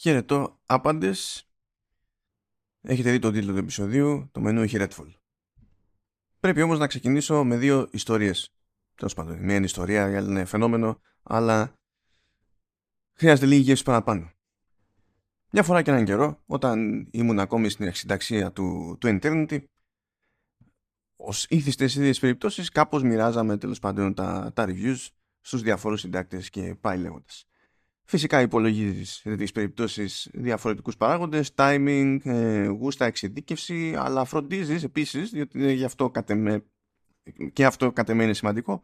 Χαιρετώ άπαντες. Έχετε δει τον τίτλο του επεισοδίου, το μενού έχει Redfall. Πρέπει όμως να ξεκινήσω με δύο ιστορίες. Τέλος πάντων, μία είναι ιστορία, η άλλη είναι φαινόμενο, αλλά χρειάζεται λίγη γεύση παραπάνω. Μια φορά και έναν καιρό, όταν ήμουν ακόμη στην εξυνταξία του, του Eternity, ως ήθιστες σε ίδιες περιπτώσεις, κάπως μοιράζαμε τέλος πάντων τα, τα reviews στους διαφόρους συντάκτες και πάει λέγοντας. Φυσικά υπολογίζεις σε τέτοιες περιπτώσεις διαφορετικούς παράγοντες, timing, ε, γούστα, εξειδίκευση, αλλά φροντίζεις επίσης, διότι γι αυτό κατεμέ, και αυτό κατ' είναι σημαντικό,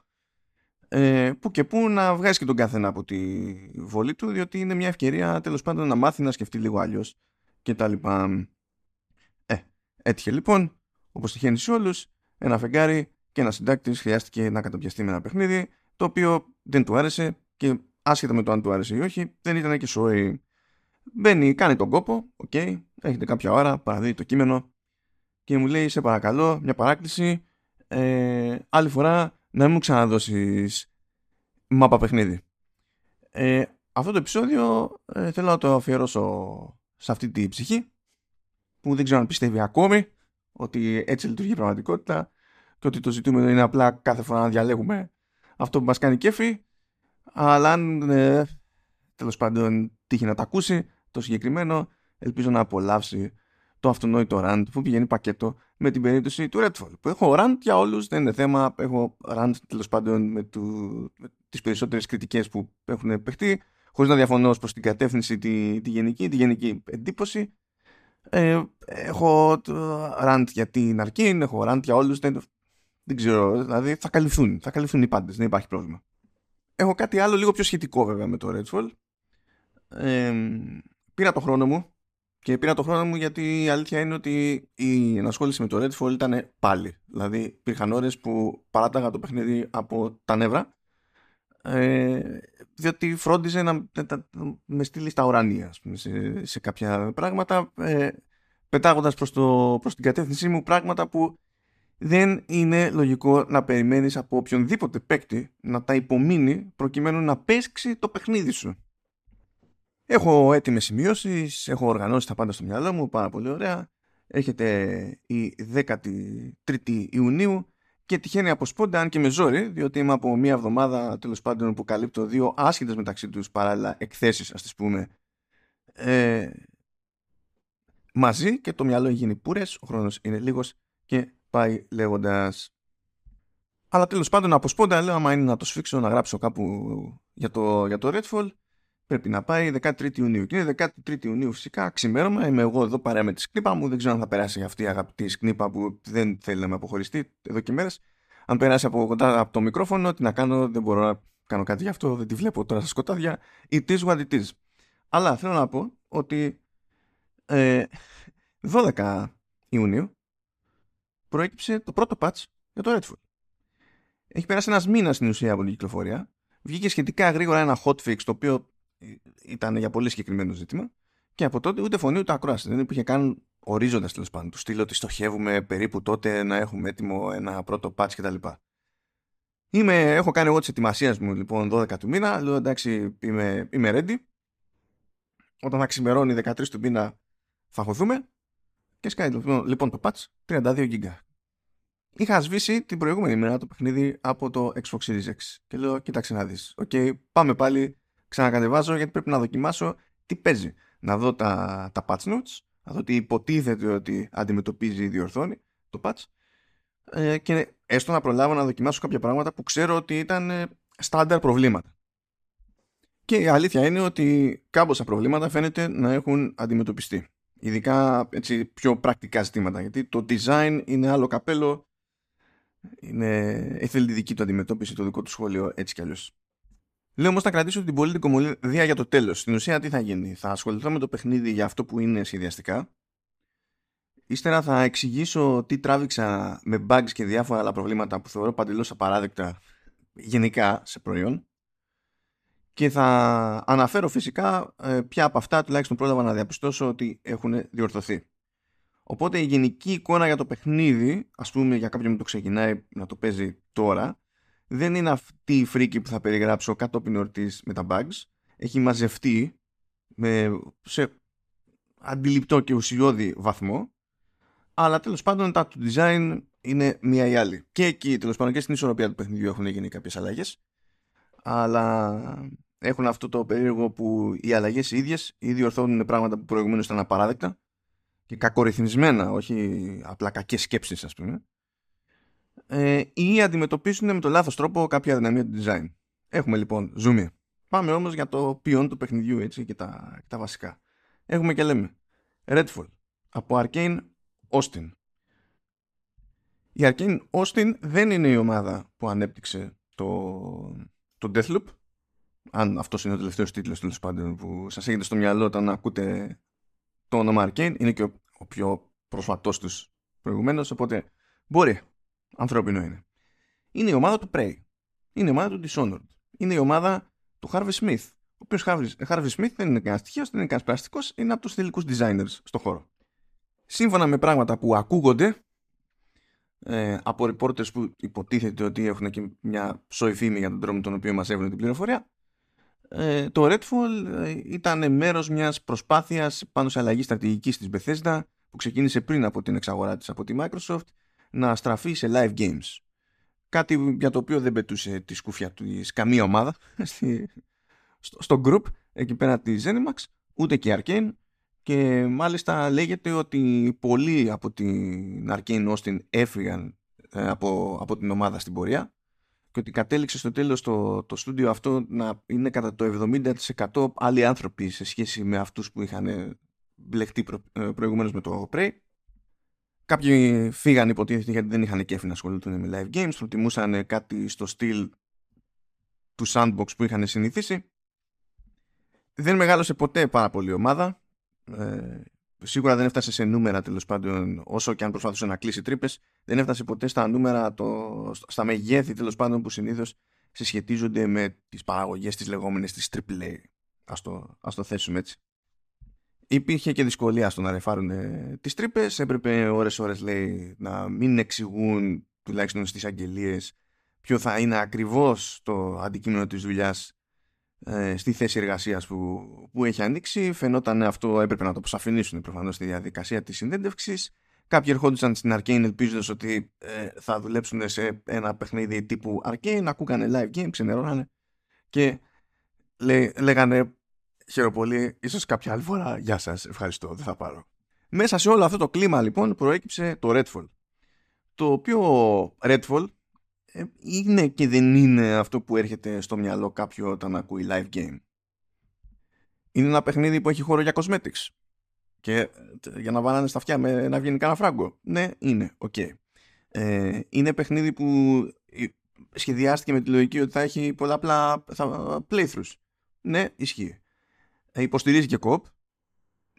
ε, που και που να βγάζεις και τον καθένα από τη βολή του, διότι είναι μια ευκαιρία τέλος πάντων να μάθει να σκεφτεί λίγο αλλιώς και τα λοιπά. Ε, έτυχε λοιπόν, όπως τυχαίνει σε όλους, ένα φεγγάρι και ένα συντάκτη χρειάστηκε να καταπιαστεί με ένα παιχνίδι, το οποίο δεν του άρεσε και άσχετα με το αν του άρεσε ή όχι, δεν ήταν και σόι. Μπαίνει, κάνει τον κόπο, OK, okay, έχετε κάποια ώρα, παραδίδει το κείμενο και μου λέει, σε παρακαλώ, μια παράκληση, ε, άλλη φορά να μην μου ξαναδώσεις μάπα παιχνίδι. Ε, αυτό το επεισόδιο ε, θέλω να το αφιερώσω σε αυτή τη ψυχή που δεν ξέρω αν πιστεύει ακόμη ότι έτσι λειτουργεί η πραγματικότητα και ότι το ζητούμενο είναι απλά κάθε φορά να διαλέγουμε αυτό που μας κάνει κέφι αλλά αν ε, τέλος πάντων τύχει να τα ακούσει το συγκεκριμένο ελπίζω να απολαύσει το αυτονόητο rant που πηγαίνει πακέτο με την περίπτωση του Redfall που έχω rant για όλους δεν είναι θέμα. Έχω rant τέλος πάντων με, του, με τις περισσότερες κριτικές που έχουν παιχτεί χωρίς να διαφωνώ προς την κατεύθυνση τη, τη γενική, τη γενική εντύπωση. Ε, έχω rant για την Αρκίν, έχω rant για όλους δεν, δεν ξέρω, δηλαδή θα καλυφθούν θα καλυφθούν οι πάντες, δεν υπάρχει πρόβλημα έχω κάτι άλλο λίγο πιο σχετικό βέβαια με το Redfall ε, πήρα το χρόνο μου και πήρα το χρόνο μου γιατί η αλήθεια είναι ότι η ενασχόληση με το Redfall ήταν πάλι. Δηλαδή υπήρχαν ώρες που παράταγα το παιχνίδι από τα νεύρα ε, διότι φρόντιζε να, να, με στείλει στα ουρανία σε, σε, κάποια πράγματα ε, πετάγοντας προς, το, προς την κατεύθυνσή μου πράγματα που δεν είναι λογικό να περιμένεις από οποιονδήποτε παίκτη να τα υπομείνει προκειμένου να παίξει το παιχνίδι σου. Έχω έτοιμες σημειώσεις, έχω οργανώσει τα πάντα στο μυαλό μου, πάρα πολύ ωραία. Έχετε η 13η Ιουνίου και τυχαίνει από σπόντα, αν και με ζόρι, διότι είμαι από μία εβδομάδα τέλος πάντων που καλύπτω δύο άσχετες μεταξύ τους παράλληλα εκθέσεις, ας τις πούμε, ε, μαζί και το μυαλό έχει γίνει πούρε, ο χρόνος είναι λίγος και πάει λέγοντας. Αλλά τέλος πάντων από σπόντα λέω, άμα είναι να το σφίξω, να γράψω κάπου για το, για το Redfall, πρέπει να πάει 13 Ιουνίου. Και είναι 13 Ιουνίου φυσικά, ξημέρωμα. Είμαι εγώ εδώ παρέα με τη σκνήπα μου. Δεν ξέρω αν θα περάσει αυτή η αγαπητή σκνήπα που δεν θέλει να με αποχωριστεί εδώ και μέρες. Αν περάσει από κοντά από το μικρόφωνο, τι να κάνω, δεν μπορώ να κάνω κάτι γι' αυτό. Δεν τη βλέπω τώρα στα σκοτάδια. It is what it is. Αλλά θέλω να πω ότι ε, 12 Ιουνίου προέκυψε το πρώτο patch για το Redfall. Έχει περάσει ένας μήνας στην ουσία από την κυκλοφορία. Βγήκε σχετικά γρήγορα ένα hotfix το οποίο ήταν για πολύ συγκεκριμένο ζήτημα. Και από τότε ούτε φωνή ούτε ακρόαση. Δεν υπήρχε καν ορίζοντας τέλος πάντων. Του στείλω ότι στοχεύουμε περίπου τότε να έχουμε έτοιμο ένα πρώτο patch κτλ. Είμαι, έχω κάνει εγώ τις ετοιμασίες μου λοιπόν 12 του μήνα. Λέω εντάξει, είμαι, είμαι ready. Όταν θα ξημερώνει 13 του μήνα θα χωθούμε. Και σκάει λοιπόν, λοιπόν το patch 32 GB. Είχα σβήσει την προηγούμενη μέρα το παιχνίδι από το Xbox Series X. Και λέω, κοίταξε να δεις. Οκ, πάμε πάλι ξανακατεβάζω γιατί πρέπει να δοκιμάσω τι παίζει. Να δω τα, τα patch notes, να δω τι υποτίθεται ότι αντιμετωπίζει ή διορθώνει το patch ε, και έστω να προλάβω να δοκιμάσω κάποια πράγματα που ξέρω ότι ήταν ε, στάνταρ προβλήματα. Και η αλήθεια είναι ότι κάμποσα προβλήματα φαίνεται να έχουν αντιμετωπιστεί. Ειδικά έτσι, πιο πρακτικά ζητήματα. Γιατί το design είναι άλλο καπέλο. Είναι, θέλει τη δική του αντιμετώπιση, το δικό του σχόλιο έτσι κι αλλιώς. Λέω όμως να κρατήσω την πολύ κομμωδία για το τέλος. Στην ουσία τι θα γίνει; Θα ασχοληθώ με το παιχνίδι για αυτό που είναι σχεδιαστικά. Ύστερα θα εξηγήσω τι τράβηξα με bugs και διάφορα άλλα προβλήματα που θεωρώ παντελώς απαράδεκτα γενικά σε προϊόν. Και θα αναφέρω φυσικά ε, ποια από αυτά τουλάχιστον πρόλαβα να διαπιστώσω ότι έχουν διορθωθεί. Οπότε η γενική εικόνα για το παιχνίδι, ας πούμε για κάποιον που το ξεκινάει να το παίζει τώρα, δεν είναι αυτή η φρίκη που θα περιγράψω κατόπιν ορτής με τα bugs. Έχει μαζευτεί με, σε αντιληπτό και ουσιώδη βαθμό αλλά τέλος πάντων τα του design είναι μία ή άλλη. Και εκεί τέλος πάντων και στην ισορροπία του παιχνιδιού έχουν γίνει κάποιες αλλαγές αλλά έχουν αυτό το περίεργο που οι αλλαγές οι ίδιες ήδη ορθώνουν πράγματα που προηγουμένως ήταν απαράδεκτα και κακορυθμισμένα, όχι απλά κακές σκέψεις ας πούμε ε, ή αντιμετωπίσουν με το λάθος τρόπο κάποια αδυναμία του design. Έχουμε λοιπόν zoom Πάμε όμως για το ποιόν του παιχνιδιού έτσι, και, τα, και τα βασικά. Έχουμε και λέμε Redfall από Arcane Austin. Η Arcane Austin δεν είναι η ομάδα που ανέπτυξε το, το Deathloop. Αν αυτός είναι ο τελευταίος τίτλος τέλος πάντων που σας έχετε στο μυαλό όταν ακούτε το όνομα Arcane, είναι και ο, ο πιο προσφατός τους προηγουμένως. Οπότε μπορεί. Ανθρώπινο είναι. Είναι η ομάδα του Prey. Είναι η ομάδα του Dishonored. Είναι η ομάδα του Harvey Smith. Ο οποίος Harvey Smith δεν είναι κανένας στοιχείος, δεν είναι κανένας πλαστικός, είναι από τους τελικού designers στο χώρο. Σύμφωνα με πράγματα που ακούγονται ε, από reporters που υποτίθεται ότι έχουν και μια σοϊφήμη για τον τρόπο με τον οποίο μας έβγαινε την πληροφορία ε, το Redfall ε, ήταν μέρος μιας προσπάθειας πάνω σε αλλαγή στρατηγικής της Bethesda που ξεκίνησε πριν από την εξαγορά της από τη Microsoft να στραφεί σε live games. Κάτι για το οποίο δεν πετούσε τη σκούφια του καμία ομάδα στο, στο group εκεί πέρα της Zenimax ούτε και Arcane και μάλιστα λέγεται ότι πολλοί από την Arcane Austin έφυγαν ε, από, από την ομάδα στην πορεία και ότι κατέληξε στο τέλος το, το στούντιο αυτό να είναι κατά το 70% άλλοι άνθρωποι σε σχέση με αυτούς που είχαν μπλεχτεί προ, ε, προηγουμένως με το Prey. Κάποιοι φύγαν υποτίθεται γιατί δεν είχαν κέφι να ασχοληθούν με live games, προτιμούσαν κάτι στο στυλ του sandbox που είχαν συνηθίσει. Δεν μεγάλωσε ποτέ πάρα πολύ ομάδα ε, σίγουρα δεν έφτασε σε νούμερα τέλος πάντων όσο και αν προσπαθούσε να κλείσει τρύπες. Δεν έφτασε ποτέ στα νούμερα, το, στα μεγέθη τέλος πάντων που συνήθως συσχετίζονται με τις παραγωγές τη λεγόμενη τη AAA. Α το, ας το θέσουμε έτσι. Υπήρχε και δυσκολία στο να ρεφάρουν ε, τις τρύπες. Έπρεπε ώρες-ώρες λέει να μην εξηγούν τουλάχιστον στις αγγελίες ποιο θα είναι ακριβώς το αντικείμενο της δουλειάς ε, στη θέση εργασίας που, που έχει ανοίξει. Φαινόταν αυτό έπρεπε να το αποσαφηνίσουν προφανώς στη διαδικασία της συνέντευξης. Κάποιοι ερχόντουσαν στην Arcane ελπίζοντας ότι ε, θα δουλέψουν σε ένα παιχνίδι τύπου Arcane, ακούγανε live game, ξενερώνανε και λέ, λέγανε χαίρομαι πολύ, ίσως κάποια άλλη φορά, γεια σας, ευχαριστώ, δεν θα πάρω. Μέσα σε όλο αυτό το κλίμα λοιπόν προέκυψε το Redfall. Το οποίο Redfall ε, είναι και δεν είναι αυτό που έρχεται στο μυαλό κάποιο όταν ακούει live game. Είναι ένα παιχνίδι που έχει χώρο για cosmetics. Και ε, για να βάλανε στα αυτιά με να βγαίνει κανένα φράγκο. Ναι, είναι, οκ. Ε, είναι παιχνίδι που σχεδιάστηκε με τη λογική ότι θα έχει πολλαπλά θα, playthroughs. Ναι, ισχύει. Ε, υποστηρίζει και κοπ.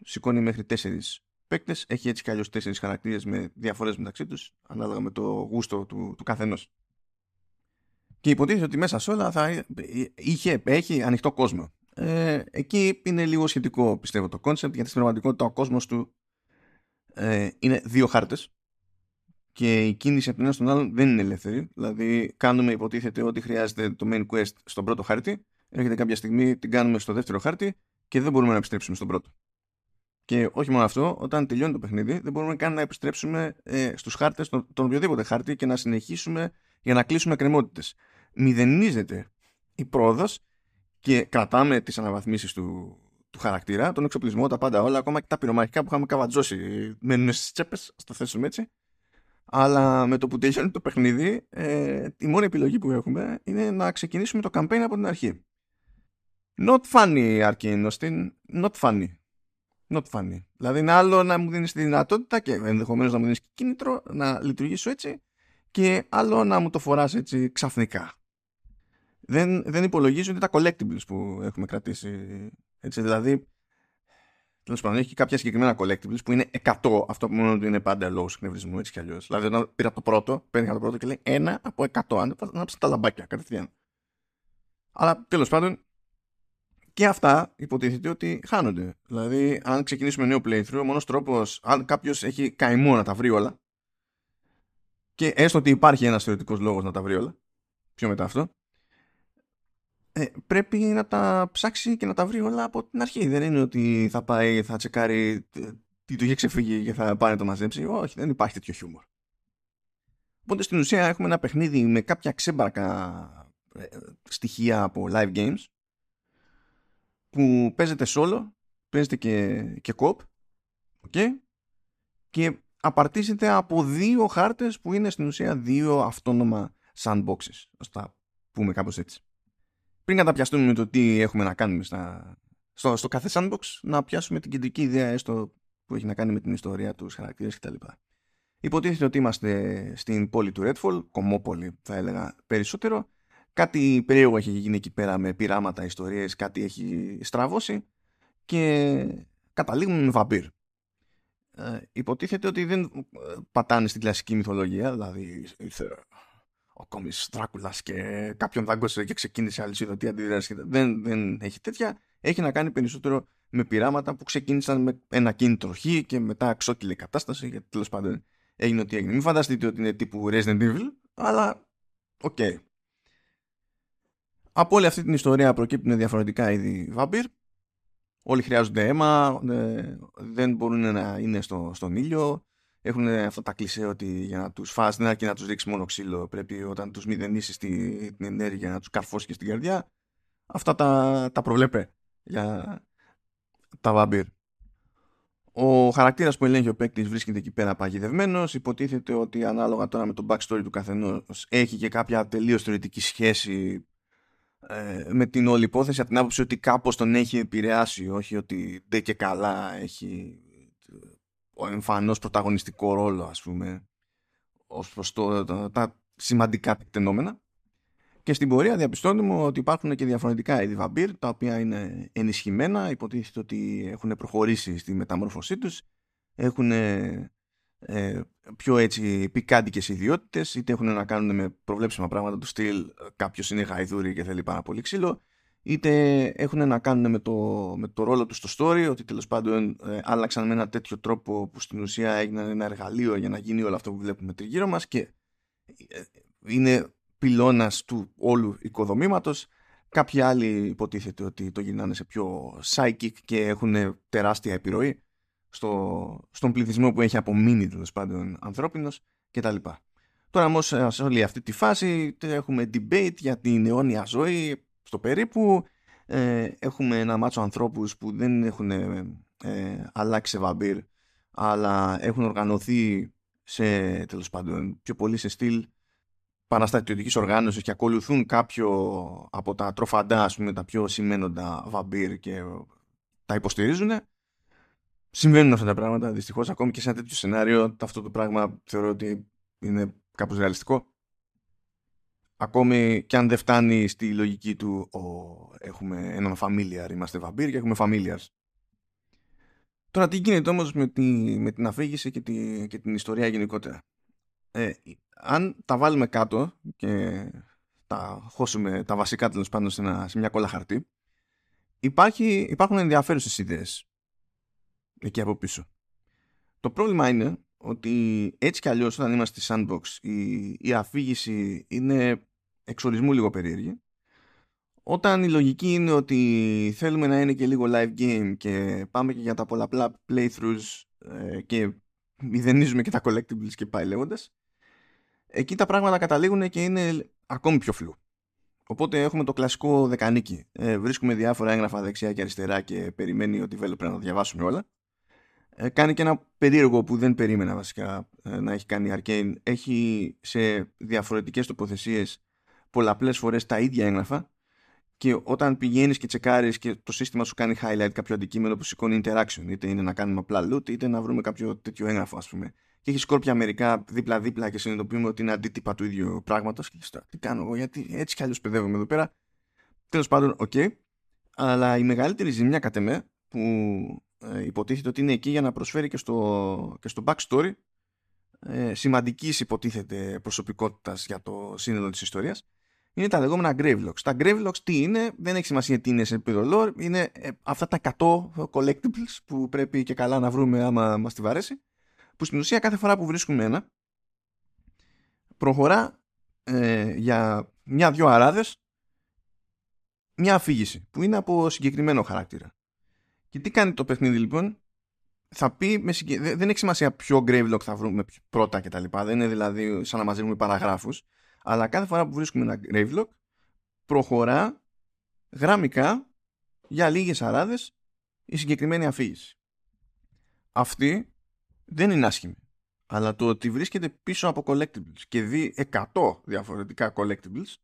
Σηκώνει μέχρι τέσσερις παίκτες. Έχει έτσι κι αλλιώς τέσσερις χαρακτήρες με διαφορές μεταξύ τους, ανάλογα με το γούστο του, του καθενός. Και υποτίθεται ότι μέσα σε όλα θα είχε, έχει ανοιχτό κόσμο. Ε, εκεί είναι λίγο σχετικό πιστεύω το concept γιατί στην πραγματικότητα ο κόσμος του ε, είναι δύο χάρτες και η κίνηση από τον ένα στον άλλον δεν είναι ελεύθερη. Δηλαδή κάνουμε υποτίθεται ότι χρειάζεται το main quest στον πρώτο χάρτη έρχεται κάποια στιγμή την κάνουμε στο δεύτερο χάρτη και δεν μπορούμε να επιστρέψουμε στον πρώτο. Και όχι μόνο αυτό, όταν τελειώνει το παιχνίδι, δεν μπορούμε καν να επιστρέψουμε ε, στους χάρτες, τον, τον οποιοδήποτε χάρτη και να συνεχίσουμε για να κλείσουμε κρεμότητε μηδενίζεται η πρόοδος και κρατάμε τις αναβαθμίσεις του, του χαρακτήρα, τον εξοπλισμό, τα πάντα όλα, ακόμα και τα πυρομαχικά που είχαμε καβατζώσει μένουν στις τσέπες, στο θέσουμε έτσι. Αλλά με το που τελειώνει το παιχνίδι, ε, η μόνη επιλογή που έχουμε είναι να ξεκινήσουμε το campaign από την αρχή. Not funny, Arcane Austin. Not funny. Not funny. Δηλαδή είναι άλλο να μου δίνεις τη δυνατότητα και ενδεχομένως να μου δίνεις κίνητρο να λειτουργήσω έτσι και άλλο να μου το φοράς έτσι ξαφνικά δεν, δεν υπολογίζονται τα collectibles που έχουμε κρατήσει. Έτσι, δηλαδή, τέλος πάντων, έχει κάποια συγκεκριμένα collectibles που είναι 100. Αυτό που μόνο του είναι πάντα λόγω εκνευρισμού, έτσι κι αλλιώς. Δηλαδή, όταν πήρα το πρώτο, παίρνει το πρώτο και λέει ένα από 100. Αν ανάψει τα λαμπάκια κατευθείαν. Αλλά τέλος πάντων, και αυτά υποτίθεται ότι χάνονται. Δηλαδή, αν ξεκινήσουμε νέο playthrough, ο μόνος τρόπος, αν κάποιος έχει καημό να τα βρει όλα, και έστω ότι υπάρχει ένας θεωρητικός λόγος να τα βρει όλα, πιο μετά αυτό, ε, πρέπει να τα ψάξει και να τα βρει όλα από την αρχή. Δεν είναι ότι θα πάει, θα τσεκάρει ε, τι του είχε ξεφύγει και θα πάει να το μαζέψει. Όχι, δεν υπάρχει τέτοιο χιούμορ. Οπότε στην ουσία έχουμε ένα παιχνίδι με κάποια ξέμπαρκα ε, στοιχεία από live games που παίζεται solo, παίζεται και, και cop okay, και απαρτίζεται από δύο χάρτες που είναι στην ουσία δύο αυτόνομα sandboxes. Ας τα πούμε κάπως έτσι. Πριν καταπιαστούμε με το τι έχουμε να κάνουμε στα, στο, στο κάθε sandbox, να πιάσουμε την κεντρική ιδέα έστω που έχει να κάνει με την ιστορία, τους χαρακτήρες κτλ. Υποτίθεται ότι είμαστε στην πόλη του Redfall, κομμόπολη θα έλεγα περισσότερο. Κάτι περίεργο έχει γίνει εκεί πέρα με πειράματα, ιστορίες, κάτι έχει στραβώσει και καταλήγουμε με βαμπύρ. Ε, υποτίθεται ότι δεν ε, πατάνε στην κλασική μυθολογία, δηλαδή ήρθε ο κόμις Δράκουλας και κάποιον δάγκωσε και ξεκίνησε αλυσιδωτή αντίδραση. Δεν, δεν έχει τέτοια. Έχει να κάνει περισσότερο με πειράματα που ξεκίνησαν με ένα κίνητρο χ και μετά ξόκειλε η κατάσταση γιατί τέλος πάντων έγινε ό,τι έγινε. Μην φανταστείτε ότι είναι τύπου Resident Evil, αλλά OK. Okay. Από όλη αυτή την ιστορία προκύπτουν διαφορετικά είδη βαμπίρ. Όλοι χρειάζονται αίμα, ε, δεν μπορούν να είναι στο, στον ήλιο. Έχουν αυτά τα κλισέ ότι για να τους φας δεν αρκεί να τους ρίξει μόνο ξύλο. Πρέπει όταν τους μηδενίσεις την, την ενέργεια να τους καρφώσεις και στην καρδιά. Αυτά τα, τα προβλέπε για τα βάμπυρ. Ο χαρακτήρας που ελέγχει ο παίκτης βρίσκεται εκεί πέρα παγιδευμένος. Υποτίθεται ότι ανάλογα τώρα με το backstory του καθενός έχει και κάποια τελείως θεωρητική σχέση ε, με την όλη υπόθεση από την άποψη ότι κάπως τον έχει επηρεάσει όχι ότι δεν και καλά έχει ο εμφανώς πρωταγωνιστικό ρόλο ας πούμε ως προς το, τα σημαντικά τεκτενόμενα. Και στην πορεία διαπιστώνουμε ότι υπάρχουν και διαφορετικά είδη βαμπύρ τα οποία είναι ενισχυμένα υποτίθεται ότι έχουν προχωρήσει στη μεταμόρφωσή τους έχουν ε, πιο έτσι πικάντικες ιδιότητες είτε έχουν να κάνουν με προβλέψιμα πράγματα του στυλ κάποιος είναι γαϊδούρι και θέλει πάρα πολύ ξύλο είτε έχουν να κάνουν με το, με το ρόλο τους στο story ότι τέλος πάντων ε, άλλαξαν με ένα τέτοιο τρόπο που στην ουσία έγιναν ένα εργαλείο για να γίνει όλο αυτό που βλέπουμε τριγύρω μας και ε, είναι πυλώνας του όλου οικοδομήματος κάποιοι άλλοι υποτίθεται ότι το γυρνάνε σε πιο psychic και έχουν τεράστια επιρροή στο, στον πληθυσμό που έχει απομείνει τέλος πάντων ανθρώπινος κτλ. Τώρα όμως σε όλη αυτή τη φάση έχουμε debate για την αιώνια ζωή στο περίπου. Ε, έχουμε ένα μάτσο ανθρώπους που δεν έχουν ε, αλλάξει σε βαμπύρ αλλά έχουν οργανωθεί σε τέλος πάντων πιο πολύ σε στυλ παραστατιωτικής οργάνωσης και ακολουθούν κάποιο από τα τροφαντά, ας πούμε, τα πιο σημαίνοντα βαμπύρ και τα υποστηρίζουν Συμβαίνουν αυτά τα πράγματα δυστυχώς. Ακόμη και σε ένα τέτοιο σενάριο, αυτό το πράγμα θεωρώ ότι είναι κάπως ρεαλιστικό. Ακόμη και αν δεν φτάνει στη λογική του ο, έχουμε έναν familiar, είμαστε βαμπύρ και έχουμε familiars. Τώρα τι γίνεται όμως με, τη, με την αφήγηση και, τη, και την ιστορία γενικότερα; Ε, αν τα βάλουμε κάτω και τα χώσουμε τα βασικά τέλος πάντων σε, σε μια κόλλα χαρτί, υπάρχει, υπάρχουν ενδιαφέρουσες ιδέες εκεί από πίσω. Το πρόβλημα είναι ότι έτσι κι αλλιώς όταν είμαστε στη sandbox η, η αφήγηση είναι εξορισμού λίγο περίεργη όταν η λογική είναι ότι θέλουμε να είναι και λίγο live game και πάμε και για τα πολλαπλά playthroughs ε, και μηδενίζουμε και τα collectibles και πάει λέγοντας εκεί τα πράγματα καταλήγουν και είναι ακόμη πιο φλού. Οπότε έχουμε το κλασικό δεκανίκι. Ε, βρίσκουμε διάφορα έγγραφα δεξιά και αριστερά και περιμένει ότι developer να τα διαβάσουμε όλα. Ε, κάνει και ένα περίεργο που δεν περίμενα βασικά ε, να έχει κάνει η Arcane. Έχει σε διαφορετικές τοποθεσίες πολλαπλές φορές τα ίδια έγγραφα και όταν πηγαίνεις και τσεκάρεις και το σύστημα σου κάνει highlight κάποιο αντικείμενο που σηκώνει interaction είτε είναι να κάνουμε απλά loot είτε να βρούμε κάποιο τέτοιο έγγραφο ας πούμε και έχει σκόρπια μερικά δίπλα-δίπλα και συνειδητοποιούμε ότι είναι αντίτυπα του ίδιου πράγματος και λες τι κάνω εγώ γιατί έτσι κι αλλιώς παιδεύομαι εδώ πέρα τέλος πάντων OK okay. αλλά η μεγαλύτερη ζημιά κατ' εμέ που ε, υποτίθεται ότι είναι εκεί για να προσφέρει και στο, και στο backstory ε, σημαντικής υποτίθεται προσωπικότητας για το σύνολο της ιστορίας είναι τα λεγόμενα Gravelocks. Τα Gravelocks τι είναι, δεν έχει σημασία τι είναι σε επίπεδο lore, είναι ε, αυτά τα 100 collectibles που πρέπει και καλά να βρούμε άμα μας τη βαρέσει, που στην ουσία κάθε φορά που βρίσκουμε ένα, προχωρά ε, για μια-δυο αράδες μια αφήγηση που είναι από συγκεκριμένο χαρακτήρα. Και τι κάνει το παιχνίδι λοιπόν, θα πει, με συγκε... δεν έχει σημασία ποιο Gravelock θα βρούμε πρώτα κτλ. Δεν είναι δηλαδή σαν να μαζεύουμε παραγράφους, αλλά κάθε φορά που βρίσκουμε ένα Gravelock προχωρά γραμμικά για λίγες αράδες η συγκεκριμένη αφήγηση. Αυτή δεν είναι άσχημη. Αλλά το ότι βρίσκεται πίσω από collectibles και δει 100 διαφορετικά collectibles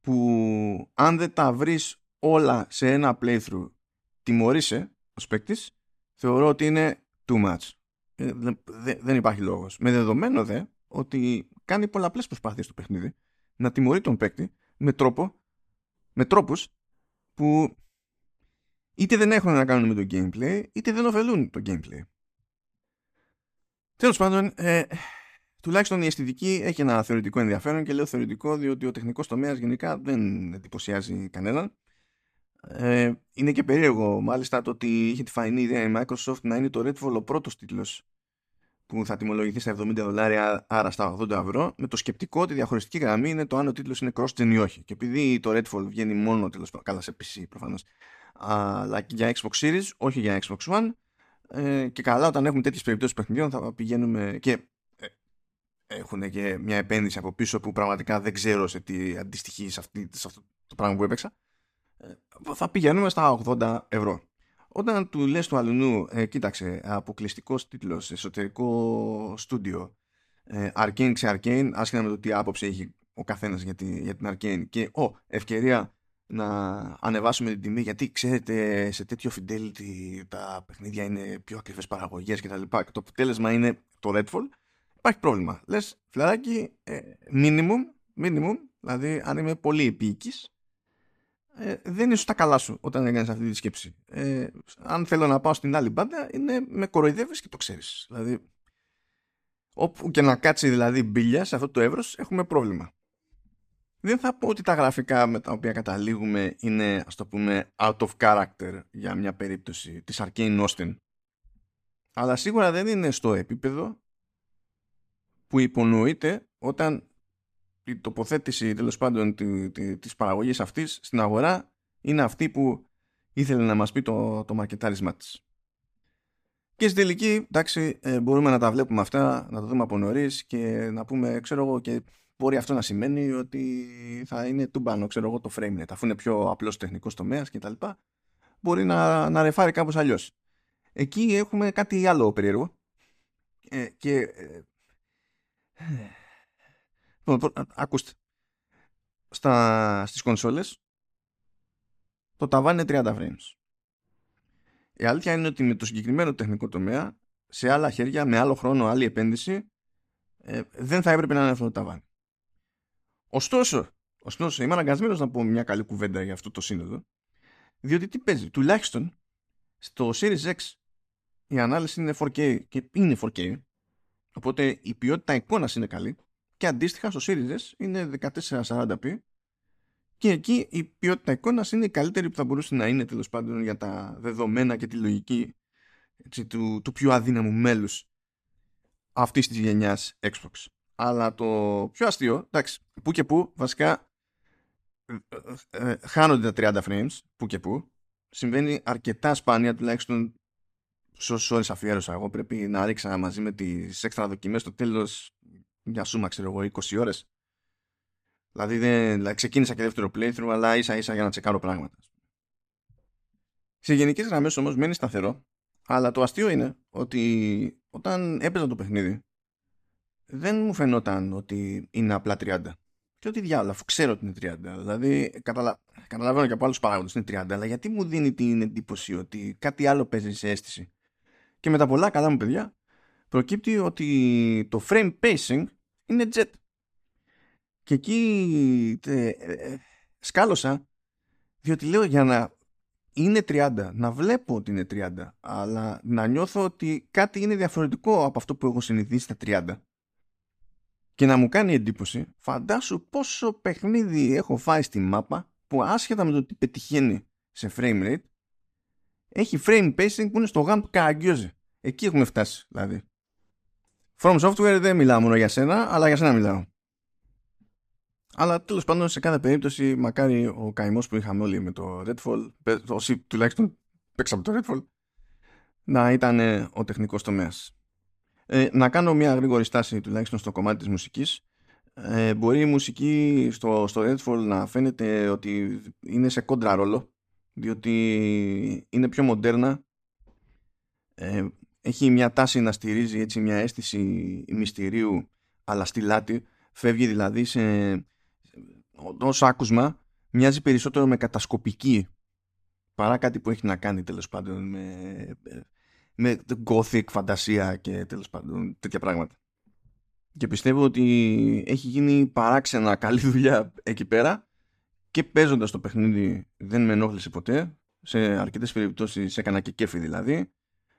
που αν δεν τα βρεις όλα σε ένα playthrough τιμωρείσαι ως παίκτης, θεωρώ ότι είναι too much. Ε, δεν υπάρχει λόγος. Με δεδομένο δε ότι κάνει πολλαπλές προσπάθειες το παιχνίδι να τιμωρεί τον παίκτη με τρόπο με τρόπους που είτε δεν έχουν να κάνουν με το gameplay είτε δεν ωφελούν το gameplay. Τέλος πάντων, ε, τουλάχιστον η αισθητική έχει ένα θεωρητικό ενδιαφέρον και λέω θεωρητικό διότι ο τεχνικός τομέας γενικά δεν εντυπωσιάζει κανέναν. Ε, είναι και περίεργο μάλιστα το ότι είχε τη φανή ιδέα η Microsoft να είναι το Redfall ο πρώτος τίτλος που θα τιμολογηθεί στα 70 δολάρια, άρα στα 80 ευρώ, με το σκεπτικό ότι η διαχωριστική γραμμή είναι το αν ο τίτλος είναι cross-gen ή όχι. Και επειδή το Redfall βγαίνει μόνο τέλος καλά σε PC προφανώς, αλλά και για Xbox Series, όχι για Xbox One, ε, και καλά όταν έχουμε τέτοιες περιπτώσεις παιχνιδιών θα πηγαίνουμε και ε, έχουν και μια επένδυση από πίσω που πραγματικά δεν ξέρω σε τι αντιστοιχεί σε, αυτή, σε αυτό το πράγμα που έπαιξα ε, θα πηγαίνουμε στα 80 ευρώ. Όταν του λες του αλουνού ε, κοίταξε αποκλειστικός τίτλος εσωτερικό στούντιο ε, Arcane σε Arcane άσχετα με το τι άποψη έχει ο καθένας για, τη, για την Arcane και ο, ευκαιρία να ανεβάσουμε την τιμή γιατί ξέρετε σε τέτοιο fidelity τα παιχνίδια είναι πιο ακριβές παραγωγές και τα λοιπά και το αποτέλεσμα είναι το Redfall υπάρχει πρόβλημα. Λες φιλαράκι ε, minimum, minimum δηλαδή αν είμαι πολύ επίοικης ε, δεν είναι στα καλά σου όταν έκανες αυτή τη σκέψη. Ε, αν θέλω να πάω στην άλλη μπάντα είναι με κοροϊδεύεις και το ξέρεις. Δηλαδή όπου και να κάτσει δηλαδή μπίλια σε αυτό το εύρος έχουμε πρόβλημα. Δεν θα πω ότι τα γραφικά με τα οποία καταλήγουμε είναι ας το πούμε out of character για μια περίπτωση της Arcane Austin. Αλλά σίγουρα δεν είναι στο επίπεδο που υπονοείται όταν η τοποθέτηση τέλος πάντων της παραγωγής αυτής στην αγορά είναι αυτή που ήθελε να μας πει το, το μαρκετάρισμά της. Και στην τελική, εντάξει, ε, μπορούμε να τα βλέπουμε αυτά, να το δούμε από νωρίς και να πούμε, ξέρω εγώ, και μπορεί αυτό να σημαίνει ότι θα είναι τούμπανο, ξέρω εγώ, το frame rate, αφού είναι πιο απλός τεχνικός τομέας κτλ. Μπορεί να, να ρεφάρει κάπως αλλιώς. Εκεί έχουμε κάτι άλλο περίεργο. Ε, και. Ε, λοιπόν, ακούστε. Στα, στις κονσόλες το ταβάνι είναι 30 frames. Η αλήθεια είναι ότι με το συγκεκριμένο τεχνικό τομέα σε άλλα χέρια, με άλλο χρόνο, άλλη επένδυση ε, δεν θα έπρεπε να είναι αυτό το ταβάνι. Ωστόσο, ωστόσο είμαι αναγκασμένος να πω μια καλή κουβέντα για αυτό το σύνολο, διότι τι παίζει, τουλάχιστον στο Series X η ανάλυση είναι 4K και είναι 4K, οπότε η ποιότητα εικόνας είναι καλή και αντίστοιχα στο Series S είναι 1440p και εκεί η ποιότητα εικόνας είναι η καλύτερη που θα μπορούσε να είναι τέλος πάντων για τα δεδομένα και τη λογική έτσι, του, του πιο αδύναμου μέλους αυτής της γενιάς Xbox. Αλλά το πιο αστείο, εντάξει, που και που, βασικά ε, ε, χάνονται τα 30 frames, που και που. Συμβαίνει αρκετά σπάνια, τουλάχιστον σε όσες ώρες αφιέρωσα. Εγώ πρέπει να ρίξα μαζί με τις έξτρα δοκιμές στο τέλος μια σούμα, ξέρω εγώ, 20 ώρες. Δηλαδή, δεν, δηλαδή ξεκίνησα και δεύτερο playthrough, αλλά ίσα ίσα για να τσεκάρω πράγματα. Σε γενικές γραμμές όμως μένει σταθερό, αλλά το αστείο είναι ότι όταν έπαιζα το παιχνίδι, δεν μου φαινόταν ότι είναι απλά 30. Και ότι διάλογο, αφού ξέρω ότι είναι 30. Δηλαδή, καταλα... καταλαβαίνω και από άλλους παράγοντες είναι 30, αλλά γιατί μου δίνει την εντύπωση ότι κάτι άλλο παίζει σε αίσθηση; Και με τα πολλά καλά μου παιδιά, προκύπτει ότι το frame pacing είναι jet. Και εκεί ε, ε, σκάλωσα, διότι λέω για να είναι 30, να βλέπω ότι είναι 30, αλλά να νιώθω ότι κάτι είναι διαφορετικό από αυτό που έχω συνηθίσει στα 30 και να μου κάνει εντύπωση, φαντάσου πόσο παιχνίδι έχω φάει στη μάπα που άσχετα με το τι πετυχαίνει σε frame rate, έχει frame pacing που είναι στο γάμ του καραγκιόζη. Εκεί έχουμε φτάσει δηλαδή. From Software δεν μιλάω μόνο για σένα, αλλά για σένα μιλάω. Αλλά τέλος πάντων σε κάθε περίπτωση μακάρι ο καημός που είχαμε όλοι με το Redfall, όσοι τουλάχιστον παίξαμε το Redfall, να ήταν ο τεχνικός τομέας. Ε, να κάνω μια γρήγορη στάση τουλάχιστον στο κομμάτι της μουσικής. Ε, μπορεί η μουσική στο, στο Redfall να φαίνεται ότι είναι σε κόντρα ρόλο διότι είναι πιο μοντέρνα ε, έχει μια τάση να στηρίζει έτσι μια αίσθηση μυστηρίου αλλά στη λάτη φεύγει δηλαδή σε ως άκουσμα μοιάζει περισσότερο με κατασκοπική παρά κάτι που έχει να κάνει τέλος πάντων με, με gothic φαντασία και τέλος πάντων τέτοια πράγματα. Και πιστεύω ότι έχει γίνει παράξενα καλή δουλειά εκεί πέρα και παίζοντας το παιχνίδι δεν με ενόχλησε ποτέ. Σε αρκετές περιπτώσεις έκανα και κέφι δηλαδή.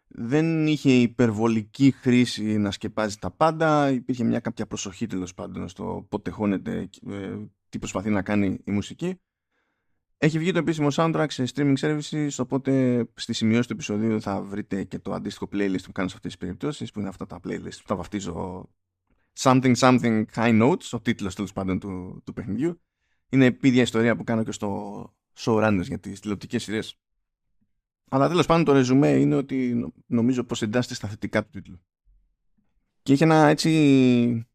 Δεν είχε υπερβολική χρήση να σκεπάζει τα πάντα. Υπήρχε μια κάποια προσοχή τέλος πάντων στο πότε χώνεται ε, τι προσπαθεί να κάνει η μουσική. Έχει βγει το επίσημο soundtrack σε streaming services, οπότε στη σημειώση του επεισοδίου θα βρείτε και το αντίστοιχο playlist που κάνω σε αυτές τις περιπτώσεις, που είναι αυτά τα playlist που τα βαφτίζω Something Something High Notes, ο τίτλος τέλος πάντων του, του παιχνιδιού. Είναι η ιστορία που κάνω και στο showrunners για τις τηλεοπτικές σειρές. Αλλά τέλος πάντων το ρεζουμέ είναι ότι νομίζω πως εντάσσεται στα θετικά του τίτλου. Και έχει ένα έτσι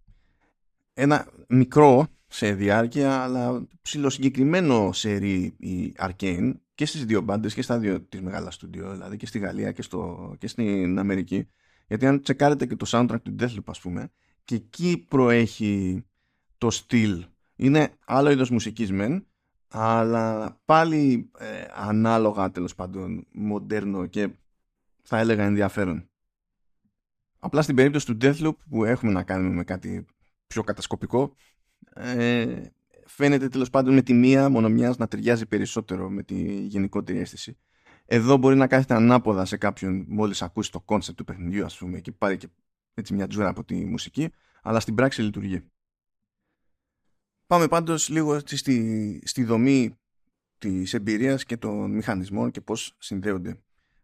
ένα μικρό σε διάρκεια, αλλά ψηλοσυγκεκριμένο σερί η Arcane και στις δύο μπάντες και στα δύο της μεγάλα στούντιο, δηλαδή και στη Γαλλία και, στο, και στην Αμερική. Γιατί αν τσεκάρετε και το soundtrack του Deathloop ας πούμε, και εκεί προέχει το στυλ. Είναι άλλο είδος μουσικής μεν, αλλά πάλι ε, ανάλογα τέλος πάντων μοντέρνο και θα έλεγα ενδιαφέρον. Απλά στην περίπτωση του Deathloop που έχουμε να κάνουμε με κάτι πιο κατασκοπικό ε, φαίνεται τέλος πάντων με τη μία μονομιάς να ταιριάζει περισσότερο με τη γενικότερη αίσθηση. Εδώ μπορεί να κάθεται ανάποδα σε κάποιον μόλις ακούσει το concept του παιχνιδιού ας πούμε και πάρει και έτσι μια τζούρα από τη μουσική αλλά στην πράξη λειτουργεί. Πάμε πάντως λίγο στη, στη δομή της εμπειρίας και των μηχανισμών και πώς συνδέονται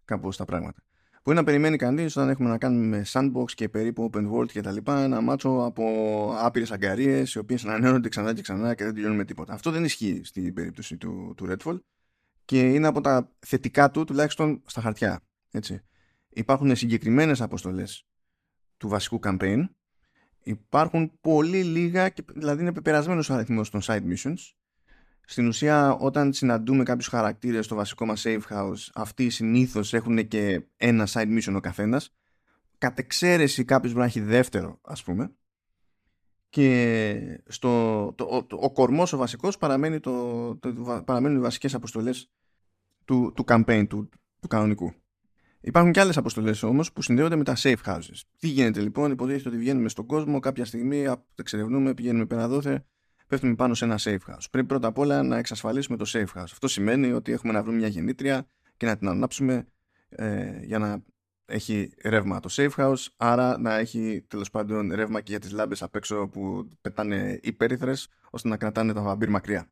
κάπως τα πράγματα. Μπορεί να περιμένει κανείς όταν έχουμε να κάνουμε με sandbox και περίπου open world και τα λοιπά ένα μάτσο από άπειρες αγκαρίες οι οποίες ανανεώνονται ξανά και ξανά και δεν τελειώνουν με τίποτα. Αυτό δεν ισχύει στην περίπτωση του, του Redfall και είναι από τα θετικά του τουλάχιστον στα χαρτιά. Έτσι. Υπάρχουν συγκεκριμένες αποστολές του βασικού campaign. Υπάρχουν πολύ λίγα, δηλαδή είναι πεπερασμένος ο αριθμός των side missions. Στην ουσία όταν συναντούμε κάποιους χαρακτήρες στο βασικό μας safe house αυτοί συνήθως έχουν και ένα side mission ο καθένας. Κατ' εξαίρεση κάποιος μπορεί να έχει δεύτερο ας πούμε. Και στο, το, το, ο κορμός ο βασικός παραμένει το, το, παραμένουν οι βασικές αποστολές του, του campaign, του, του κανονικού. Υπάρχουν και άλλες αποστολές όμως που συνδέονται με τα safe houses. Τι γίνεται λοιπόν, υποτίθεται ότι βγαίνουμε στον κόσμο, κάποια στιγμή εξερευνούμε, πηγαίνουμε πέρα δόθε, πέφτουμε πάνω σε ένα safe house. Πρέπει πρώτα απ' όλα να εξασφαλίσουμε το safe house. Αυτό σημαίνει ότι έχουμε να βρούμε μια γεννήτρια και να την ανάψουμε ε, για να έχει ρεύμα το safe house, άρα να έχει τέλος πάντων ρεύμα και για τις λάμπες απ' έξω που πετάνε υπέρυθρες ώστε να κρατάνε τα βαμπύρ μακριά.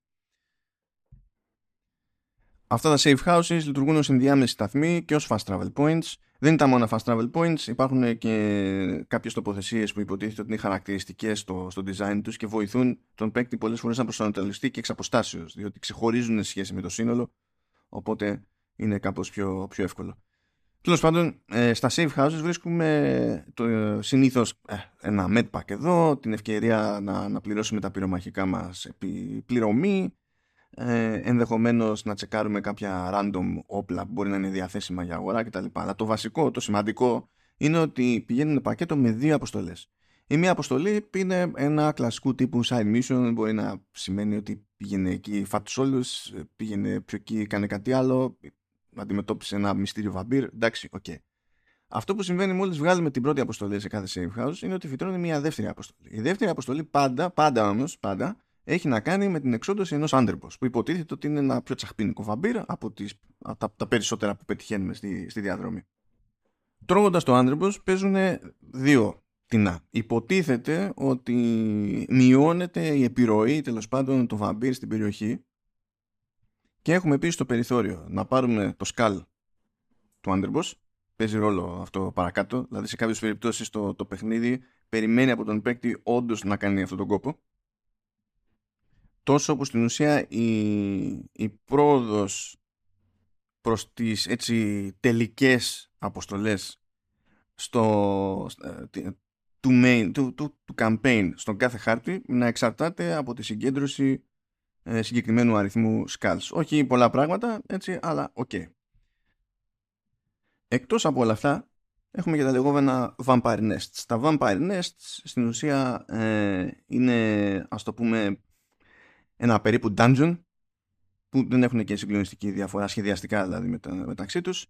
Αυτά τα safe houses λειτουργούν ως ενδιάμεση σταθμή και ως fast travel points δεν είναι τα μόνα fast travel points, υπάρχουν και κάποιες τοποθεσίες που υποτίθεται ότι είναι χαρακτηριστικές στο, στο design τους και βοηθούν τον παίκτη πολλές φορές να προσανατολιστεί και εξ αποστάσεως, διότι ξεχωρίζουν σε σχέση με το σύνολο, οπότε είναι κάπως πιο, πιο εύκολο. Τέλος πάντων, ε, στα safe houses βρίσκουμε το, συνήθως ε, ένα medpack εδώ, την ευκαιρία να, να πληρώσουμε τα πυρομαχικά μας επί πληρωμή, ε, ενδεχομένως να τσεκάρουμε κάποια random όπλα που μπορεί να είναι διαθέσιμα για αγορά κτλ. Αλλά το βασικό, το σημαντικό είναι ότι πηγαίνουν πακέτο με δύο αποστολές. Η μία αποστολή είναι ένα κλασικού τύπου side mission, μπορεί να σημαίνει ότι πήγαινε εκεί φά' τους όλους, πήγαινε πιο εκεί, κάνει κάτι άλλο, αντιμετώπισε ένα μυστήριο βαμπίρ, εντάξει, OK. Okay. Αυτό που συμβαίνει μόλις βγάλουμε την πρώτη αποστολή σε κάθε safe house είναι ότι φυτρώνει μια δεύτερη αποστολή. Η δεύτερη αποστολή πάντα, πάντα όμως, πάντα, έχει να κάνει με την εξόντωση ενός άντερμπος που υποτίθεται ότι είναι ένα πιο τσαχπίνικο βαμπύρα από, τις, τα, τα περισσότερα που πετυχαίνουμε στη, στη διαδρομή. Τρώγοντας το άντερμπος παίζουν δύο τεινά. Υποτίθεται ότι μειώνεται η επιρροή τέλος πάντων του βαμπύρ στην περιοχή και έχουμε επίσης στο περιθώριο να πάρουμε το σκάλ του άντερμπος παίζει ρόλο αυτό παρακάτω δηλαδή σε κάποιες περιπτώσεις το, το παιχνίδι περιμένει από τον παίκτη όντως να κάνει αυτόν τον κόπο τόσο που στην ουσία η, η πρόοδος προς τις έτσι τελικές αποστολές στο, ε, του, main, του, του, του campaign στον κάθε χάρτη να εξαρτάται από τη συγκέντρωση ε, συγκεκριμένου αριθμού skulls. Όχι πολλά πράγματα, έτσι, αλλά OK. Okay. Εκτός από όλα αυτά, έχουμε και τα λεγόμενα vampire nests. Τα vampire nests στην ουσία ε, είναι, ας το πούμε, ένα περίπου dungeon που δεν έχουν και συγκλονιστική διαφορά σχεδιαστικά δηλαδή μετα, μεταξύ τους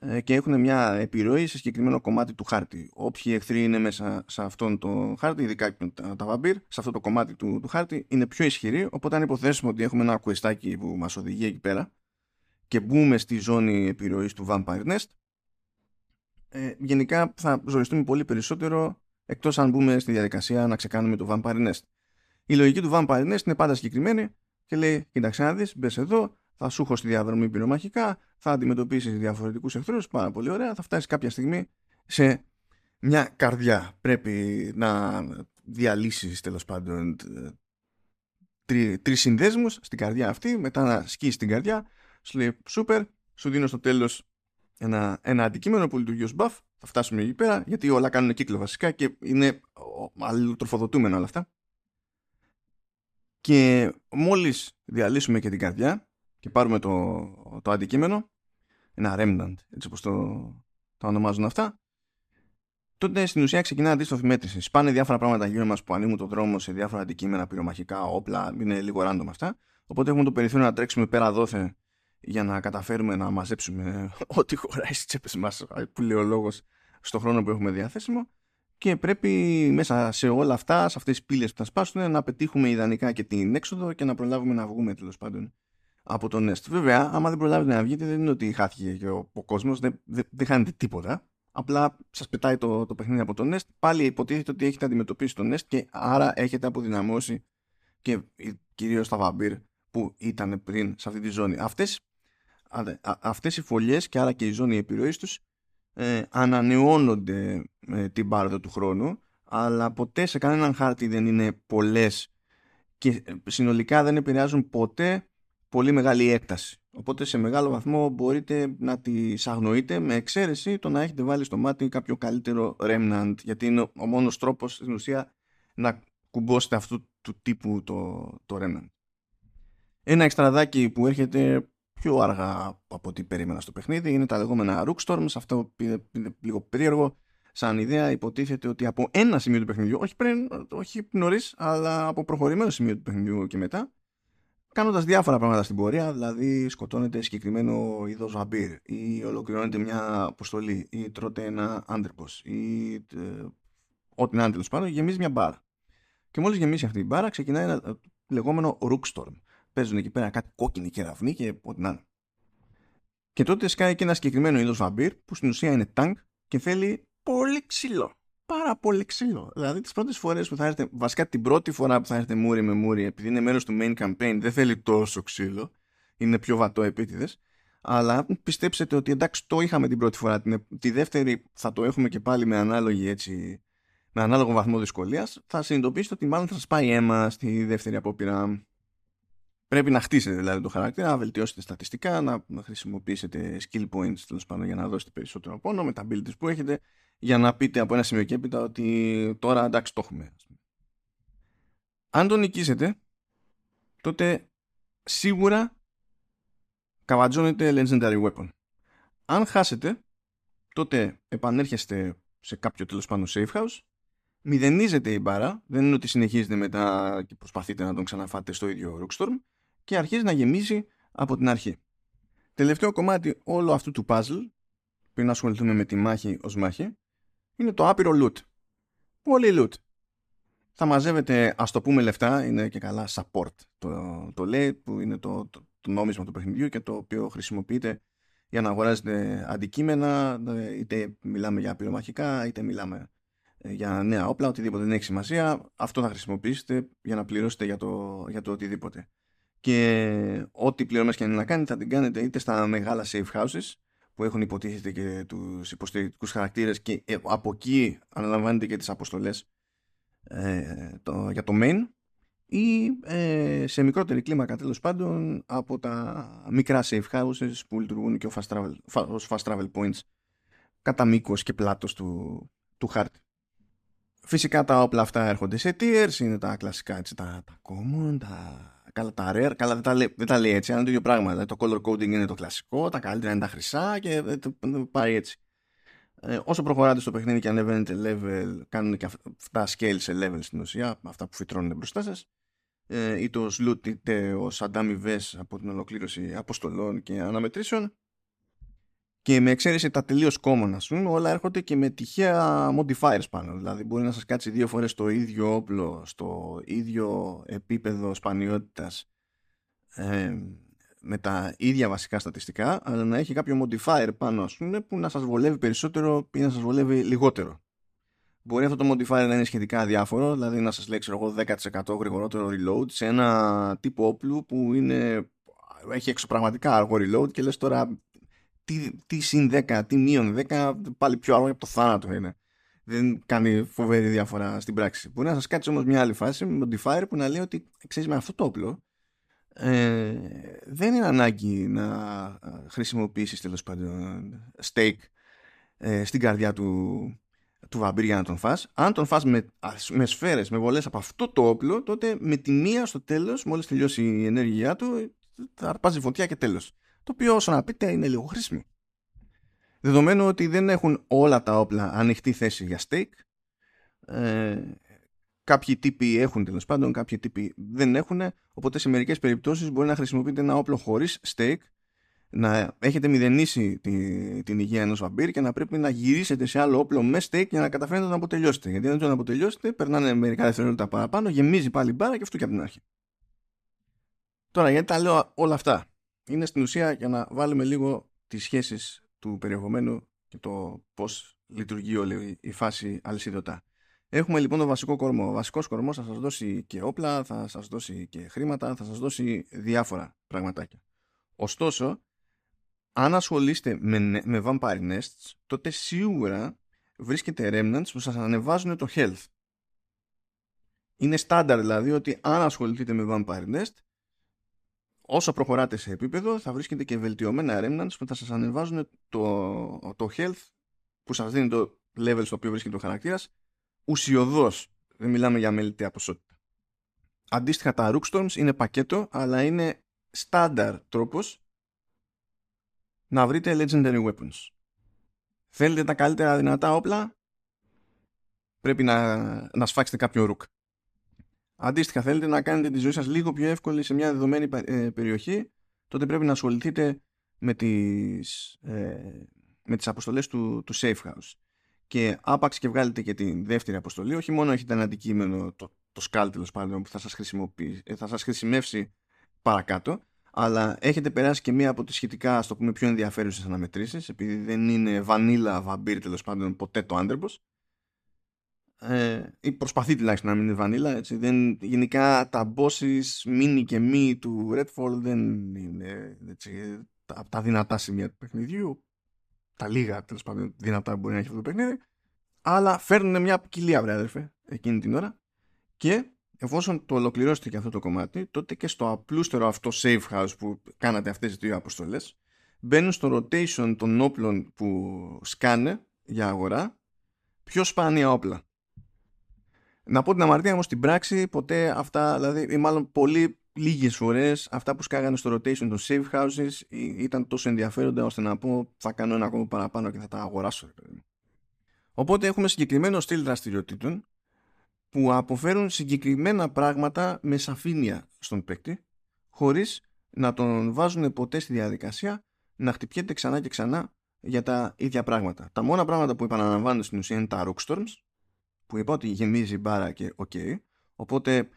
ε, και έχουν μια επιρροή σε συγκεκριμένο κομμάτι του χάρτη. Όποιοι εχθροί είναι μέσα σε αυτόν το χάρτη, ειδικά τα, τα βαμπύρ, σε αυτό το κομμάτι του, του χάρτη, είναι πιο ισχυροί. Οπότε, αν υποθέσουμε ότι έχουμε ένα κουεστάκι που μας οδηγεί εκεί πέρα και μπούμε στη ζώνη επιρροής του Vampire Nest, ε, γενικά θα ζοριστούμε πολύ περισσότερο εκτός αν μπούμε στη διαδικασία να ξεκάνουμε το Vampire Nest. Η λογική του Vampire Nest είναι πάντα συγκεκριμένη και λέει: Κοίταξε να δεις, μπες εδώ, θα σου έχω στη διαδρομή πυρομαχικά, θα αντιμετωπίσεις διαφορετικούς εχθρούς, πάρα πολύ ωραία, θα φτάσεις κάποια στιγμή σε μια καρδιά. Πρέπει να διαλύσεις τέλος πάντων τρει τρεις συνδέσμους στην καρδιά αυτή, μετά να σκίσεις την καρδιά, σου λέει σούπερ, σου δίνω στο τέλος ένα, ένα αντικείμενο που λειτουργεί ως buff, θα φτάσουμε εκεί πέρα, γιατί όλα κάνουν κύκλο βασικά και είναι αλληλοτροφοδοτούμενα όλα αυτά. Και μόλις διαλύσουμε και την καρδιά και πάρουμε το, το αντικείμενο, ένα remnant, έτσι όπως το, το ονομάζουν αυτά, τότε στην ουσία ξεκινά αντίστοιχη μέτρηση. Σπάνε διάφορα πράγματα γύρω μας που ανοίγουν τον δρόμο σε διάφορα αντικείμενα, πυρομαχικά, όπλα, είναι λίγο random αυτά. Οπότε έχουμε το περιθώριο να τρέξουμε πέρα δόθε για να καταφέρουμε να μαζέψουμε ό,τι χωράει στις τσέπες μας, που λέει ο λόγος, στον χρόνο που έχουμε διαθέσιμο και πρέπει μέσα σε όλα αυτά, σε αυτές τις πύλες που θα σπάσουν, να πετύχουμε ιδανικά και την έξοδο και να προλάβουμε να βγούμε τέλος πάντων από το Nest. Βέβαια, άμα δεν προλάβετε να βγείτε, δεν είναι ότι χάθηκε και ο, ο κόσμος, δεν, δεν, δεν χάνετε τίποτα. Απλά σας πετάει το, το παιχνίδι από το Nest. Πάλι υποτίθεται ότι έχετε αντιμετωπίσει το Nest και άρα έχετε αποδυναμώσει και κυρίως τα βαμπύρ που ήταν πριν σε αυτή τη ζώνη. Αυτές, αυτές οι φωλιές και άρα και η ζώνη επιρροής τους ε, ανανεώνονται με την πάροδο του χρόνου αλλά ποτέ σε κανέναν χάρτη δεν είναι πολλές και συνολικά δεν επηρεάζουν ποτέ πολύ μεγάλη έκταση. Οπότε σε μεγάλο βαθμό μπορείτε να τις αγνοείτε με εξαίρεση το να έχετε βάλει στο μάτι κάποιο καλύτερο remnant γιατί είναι ο μόνος τρόπος στην ουσία να κουμπώσετε αυτού του τύπου το, το remnant. Ένα εξτραδάκι που έρχεται πιο αργά από ό,τι περίμενα στο παιχνίδι. Είναι τα λεγόμενα Rookstorms. Αυτό είναι λίγο περίεργο. Σαν ιδέα υποτίθεται ότι από ένα σημείο του παιχνιδιού, όχι πριν, όχι νωρίς, αλλά από προχωρημένο σημείο του παιχνιδιού και μετά, κάνοντας διάφορα πράγματα στην πορεία, δηλαδή σκοτώνεται συγκεκριμένο είδος βαμπύρ, ή ολοκληρώνεται μια αποστολή, ή τρώτε ένα άντρεπο, ή ε, ό,τι να είναι τέλος πάντων, γεμίζει μια μπάρα. Και μόλις γεμίσει αυτή η μπάρα, ξεκινάει ένα ε, λεγόμενο Rookstorm παίζουν εκεί πέρα κάτι κόκκινη κεραυνή και ό,τι να είναι. Και τότε σκάει και ένα συγκεκριμένο είδος βαμπύρ που στην ουσία είναι τάγκ και θέλει πολύ ξύλο. Πάρα πολύ ξύλο. Δηλαδή τις πρώτες φορές που θα έρθετε, βασικά την πρώτη φορά που θα έρθετε μούρι με μούρι, επειδή είναι μέρος του main campaign, δεν θέλει τόσο ξύλο. Είναι πιο βατό επίτηδες. Αλλά πιστέψετε ότι εντάξει το είχαμε την πρώτη φορά. Την, τη δεύτερη θα το έχουμε και πάλι με ανάλογη έτσι. Με ανάλογο βαθμό δυσκολίας, θα συνειδητοποιήσετε ότι μάλλον θα σα πάει αίμα στη δεύτερη απόπειρα. Πρέπει να χτίσετε δηλαδή το χαρακτήρα, να βελτιώσετε στατιστικά, να χρησιμοποιήσετε skill points τέλος πάντων για να δώσετε περισσότερο πόνο με τα abilities που έχετε, για να πείτε από ένα σημείο και έπειτα ότι τώρα εντάξει το έχουμε. Αν τον νικήσετε, τότε σίγουρα καβατζώνετε legendary weapon. Αν χάσετε, τότε επανέρχεστε σε κάποιο τέλος πάντων safe house, μηδενίζετε η μπάρα, δεν είναι ότι συνεχίζετε μετά και προσπαθείτε να τον ξαναφάτε στο ίδιο Rockstorm, και αρχίζει να γεμίζει από την αρχή. Τελευταίο κομμάτι όλου αυτού του puzzle, πριν ασχοληθούμε με τη μάχη ως μάχη, είναι το άπειρο loot. Πολύ loot. Θα μαζεύετε, ας το πούμε λεφτά, είναι και καλά support το, το λέει, που είναι το, το, το νόμισμα του παιχνιδιού και το οποίο χρησιμοποιείτε για να αγοράζετε αντικείμενα, είτε μιλάμε για πυρομαχικά, είτε μιλάμε ε, για νέα όπλα, οτιδήποτε δεν έχει σημασία. Αυτό θα χρησιμοποιήσετε για να πληρώσετε για το, για το οτιδήποτε και ό,τι πληρωμές και να κάνετε θα την κάνετε είτε στα μεγάλα safe houses που έχουν υποτίθεται και τους υποστηρικτικούς χαρακτήρες και ε, από εκεί αναλαμβάνετε και τις αποστολές ε, το, για το main ή ε, σε μικρότερη κλίμακα τέλος πάντων από τα μικρά safe houses που λειτουργούν και ο fast travel, ως fast travel points κατά μήκος και πλάτος του, του χάρτη. Φυσικά τα όπλα αυτά έρχονται σε tiers, είναι τα κλασικά έτσι, τα, τα common, τα, καλά, τα rare, καλά δεν τα, λέει, δεν τα λέει έτσι, αλλά είναι το ίδιο πράγμα. Δηλαδή, το color coding είναι το κλασικό, τα καλύτερα είναι τα χρυσά και πάει έτσι. Ε, όσο προχωράτε στο παιχνίδι και ανεβαίνετε level, κάνουν και αυτά scale σε level στην ουσία, αυτά που φυτρώνουν μπροστά σας. Ε, είτε ω loot είτε ω αντάμιβε από την ολοκλήρωση αποστολών και αναμετρήσεων. Και με εξαίρεση τα τελείως common, ας πούμε, όλα έρχονται και με τυχαία modifiers πάνω. Δηλαδή, μπορεί να σας κάτσει δύο φορές το ίδιο όπλο, στο ίδιο επίπεδο σπανιότητας, ε, με τα ίδια βασικά στατιστικά, αλλά να έχει κάποιο modifier πάνω, ας πούμε, που να σας βολεύει περισσότερο ή να σας βολεύει λιγότερο. Μπορεί αυτό το modifier να είναι σχετικά διάφορο, δηλαδή να σας λέει, ξέρω εγώ, 10% γρηγορότερο reload σε ένα τύπο όπλου που είναι, έχει εξωπραγματικά αργό reload και λες τώρα τι, τι συν 10, τι μείον 10, πάλι πιο αργό από το θάνατο είναι. Δεν κάνει φοβερή διαφορά στην πράξη. Μπορεί να σας κάτσει όμως μια άλλη φάση με modifier που να λέει ότι ξέρεις με αυτό το όπλο ε, δεν είναι ανάγκη να χρησιμοποιήσεις τέλος πάντων steak ε, στην καρδιά του, του βαμπύρ για να τον φας. Αν τον φας με, με σφαίρες, με βολές από αυτό το όπλο, τότε με τη μία στο τέλος, μόλις τελειώσει η ενέργειά του, θα αρπάζει φωτιά και τέλος. Το οποίο όσο να πείτε είναι λίγο χρήσιμο. Δεδομένου ότι δεν έχουν όλα τα όπλα ανοιχτή θέση για steak, ε, κάποιοι τύποι έχουν τέλος πάντων, κάποιοι τύποι δεν έχουν, οπότε σε μερικές περιπτώσεις μπορεί να χρησιμοποιείτε ένα όπλο χωρίς steak, να έχετε μηδενίσει τη, την υγεία ενός βαμπύρ και να πρέπει να γυρίσετε σε άλλο όπλο με steak για να καταφέρετε να τον αποτελειώσετε. Γιατί αν δεν τον αποτελειώσετε, περνάνε μερικά δευτερόλεπτα παραπάνω, γεμίζει πάλι μπάρα και αυτό και από την αρχή. Τώρα, γιατί τα λέω όλα αυτά; Είναι στην ουσία για να βάλουμε λίγο τις σχέσεις του περιεχομένου και το πώς λειτουργεί όλη η φάση αλυσίδωτα. Έχουμε λοιπόν τον βασικό κορμό. Ο βασικός κορμός θα σας δώσει και όπλα, θα σας δώσει και χρήματα, θα σας δώσει διάφορα πραγματάκια. Ωστόσο, αν ασχολείστε με, με Vampire Nests, τότε σίγουρα βρίσκεται remnants που σας ανεβάζουν το health. Είναι στάνταρ δηλαδή ότι αν ασχοληθείτε με Vampire Nest όσο προχωράτε σε επίπεδο θα βρίσκετε και βελτιωμένα remnants που θα σας ανεβάζουν το, το health που σας δίνει το level στο οποίο βρίσκεται ο χαρακτήρας ουσιοδός. Δεν μιλάμε για μελιτέα ποσότητα. Αντίστοιχα τα Rookstorms είναι πακέτο αλλά είναι στάνταρ τρόπος να βρείτε legendary weapons. Θέλετε τα καλύτερα δυνατά όπλα πρέπει να, να σφάξετε κάποιο ρουκ. Αντίστοιχα, θέλετε να κάνετε τη ζωή σας λίγο πιο εύκολη σε μια δεδομένη ε, περιοχή, τότε πρέπει να ασχοληθείτε με τις, ε, με τις αποστολές του, του Safe House. Και άπαξ και βγάλετε και τη δεύτερη αποστολή, όχι μόνο έχετε ένα αντικείμενο, το, το σκάλ τέλος πάντων, που θα σας, ε, θα σας χρησιμεύσει παρακάτω, αλλά έχετε περάσει και μία από τις σχετικά, στο πούμε, πιο ενδιαφέρουσες αναμετρήσεις, επειδή δεν είναι βανίλα βαμπύρ τέλος πάντων ποτέ το Underboss, ε, ή προσπαθεί τουλάχιστον να μην είναι βανίλα έτσι. Δεν, γενικά τα bosses mini και μη του Redfall δεν είναι έτσι, τα, τα δυνατά σημεία του παιχνιδιού. Τα λίγα τέλος πάντων δυνατά που μπορεί να έχει αυτό το παιχνίδι. Αλλά φέρνουν μια ποικιλία βρε αδερφέ εκείνη την ώρα. Και εφόσον το ολοκληρώσετε και αυτό το κομμάτι τότε και στο απλούστερο αυτό safe house που κάνατε αυτές τις δύο αποστολές μπαίνουν στο rotation των όπλων που σκάνε για αγορά πιο σπάνια όπλα να πω την αμαρτία μου στην πράξη ποτέ αυτά, δηλαδή ή μάλλον πολύ λίγες φορές αυτά που σκάγανε στο rotation των safe houses ήταν τόσο ενδιαφέροντα ώστε να πω θα κάνω ένα ακόμα παραπάνω και θα τα αγοράσω. Οπότε έχουμε συγκεκριμένο στυλ δραστηριοτήτων που αποφέρουν συγκεκριμένα πράγματα με σαφήνεια στον παίκτη χωρίς να τον βάζουν ποτέ στη διαδικασία να χτυπιέται ξανά και ξανά για τα ίδια πράγματα. Τα μόνα πράγματα που επαναλαμβάνουν στην ουσία είναι τα Rook Storms που είπα ότι γεμίζει μπάρα και οκ. Οπότε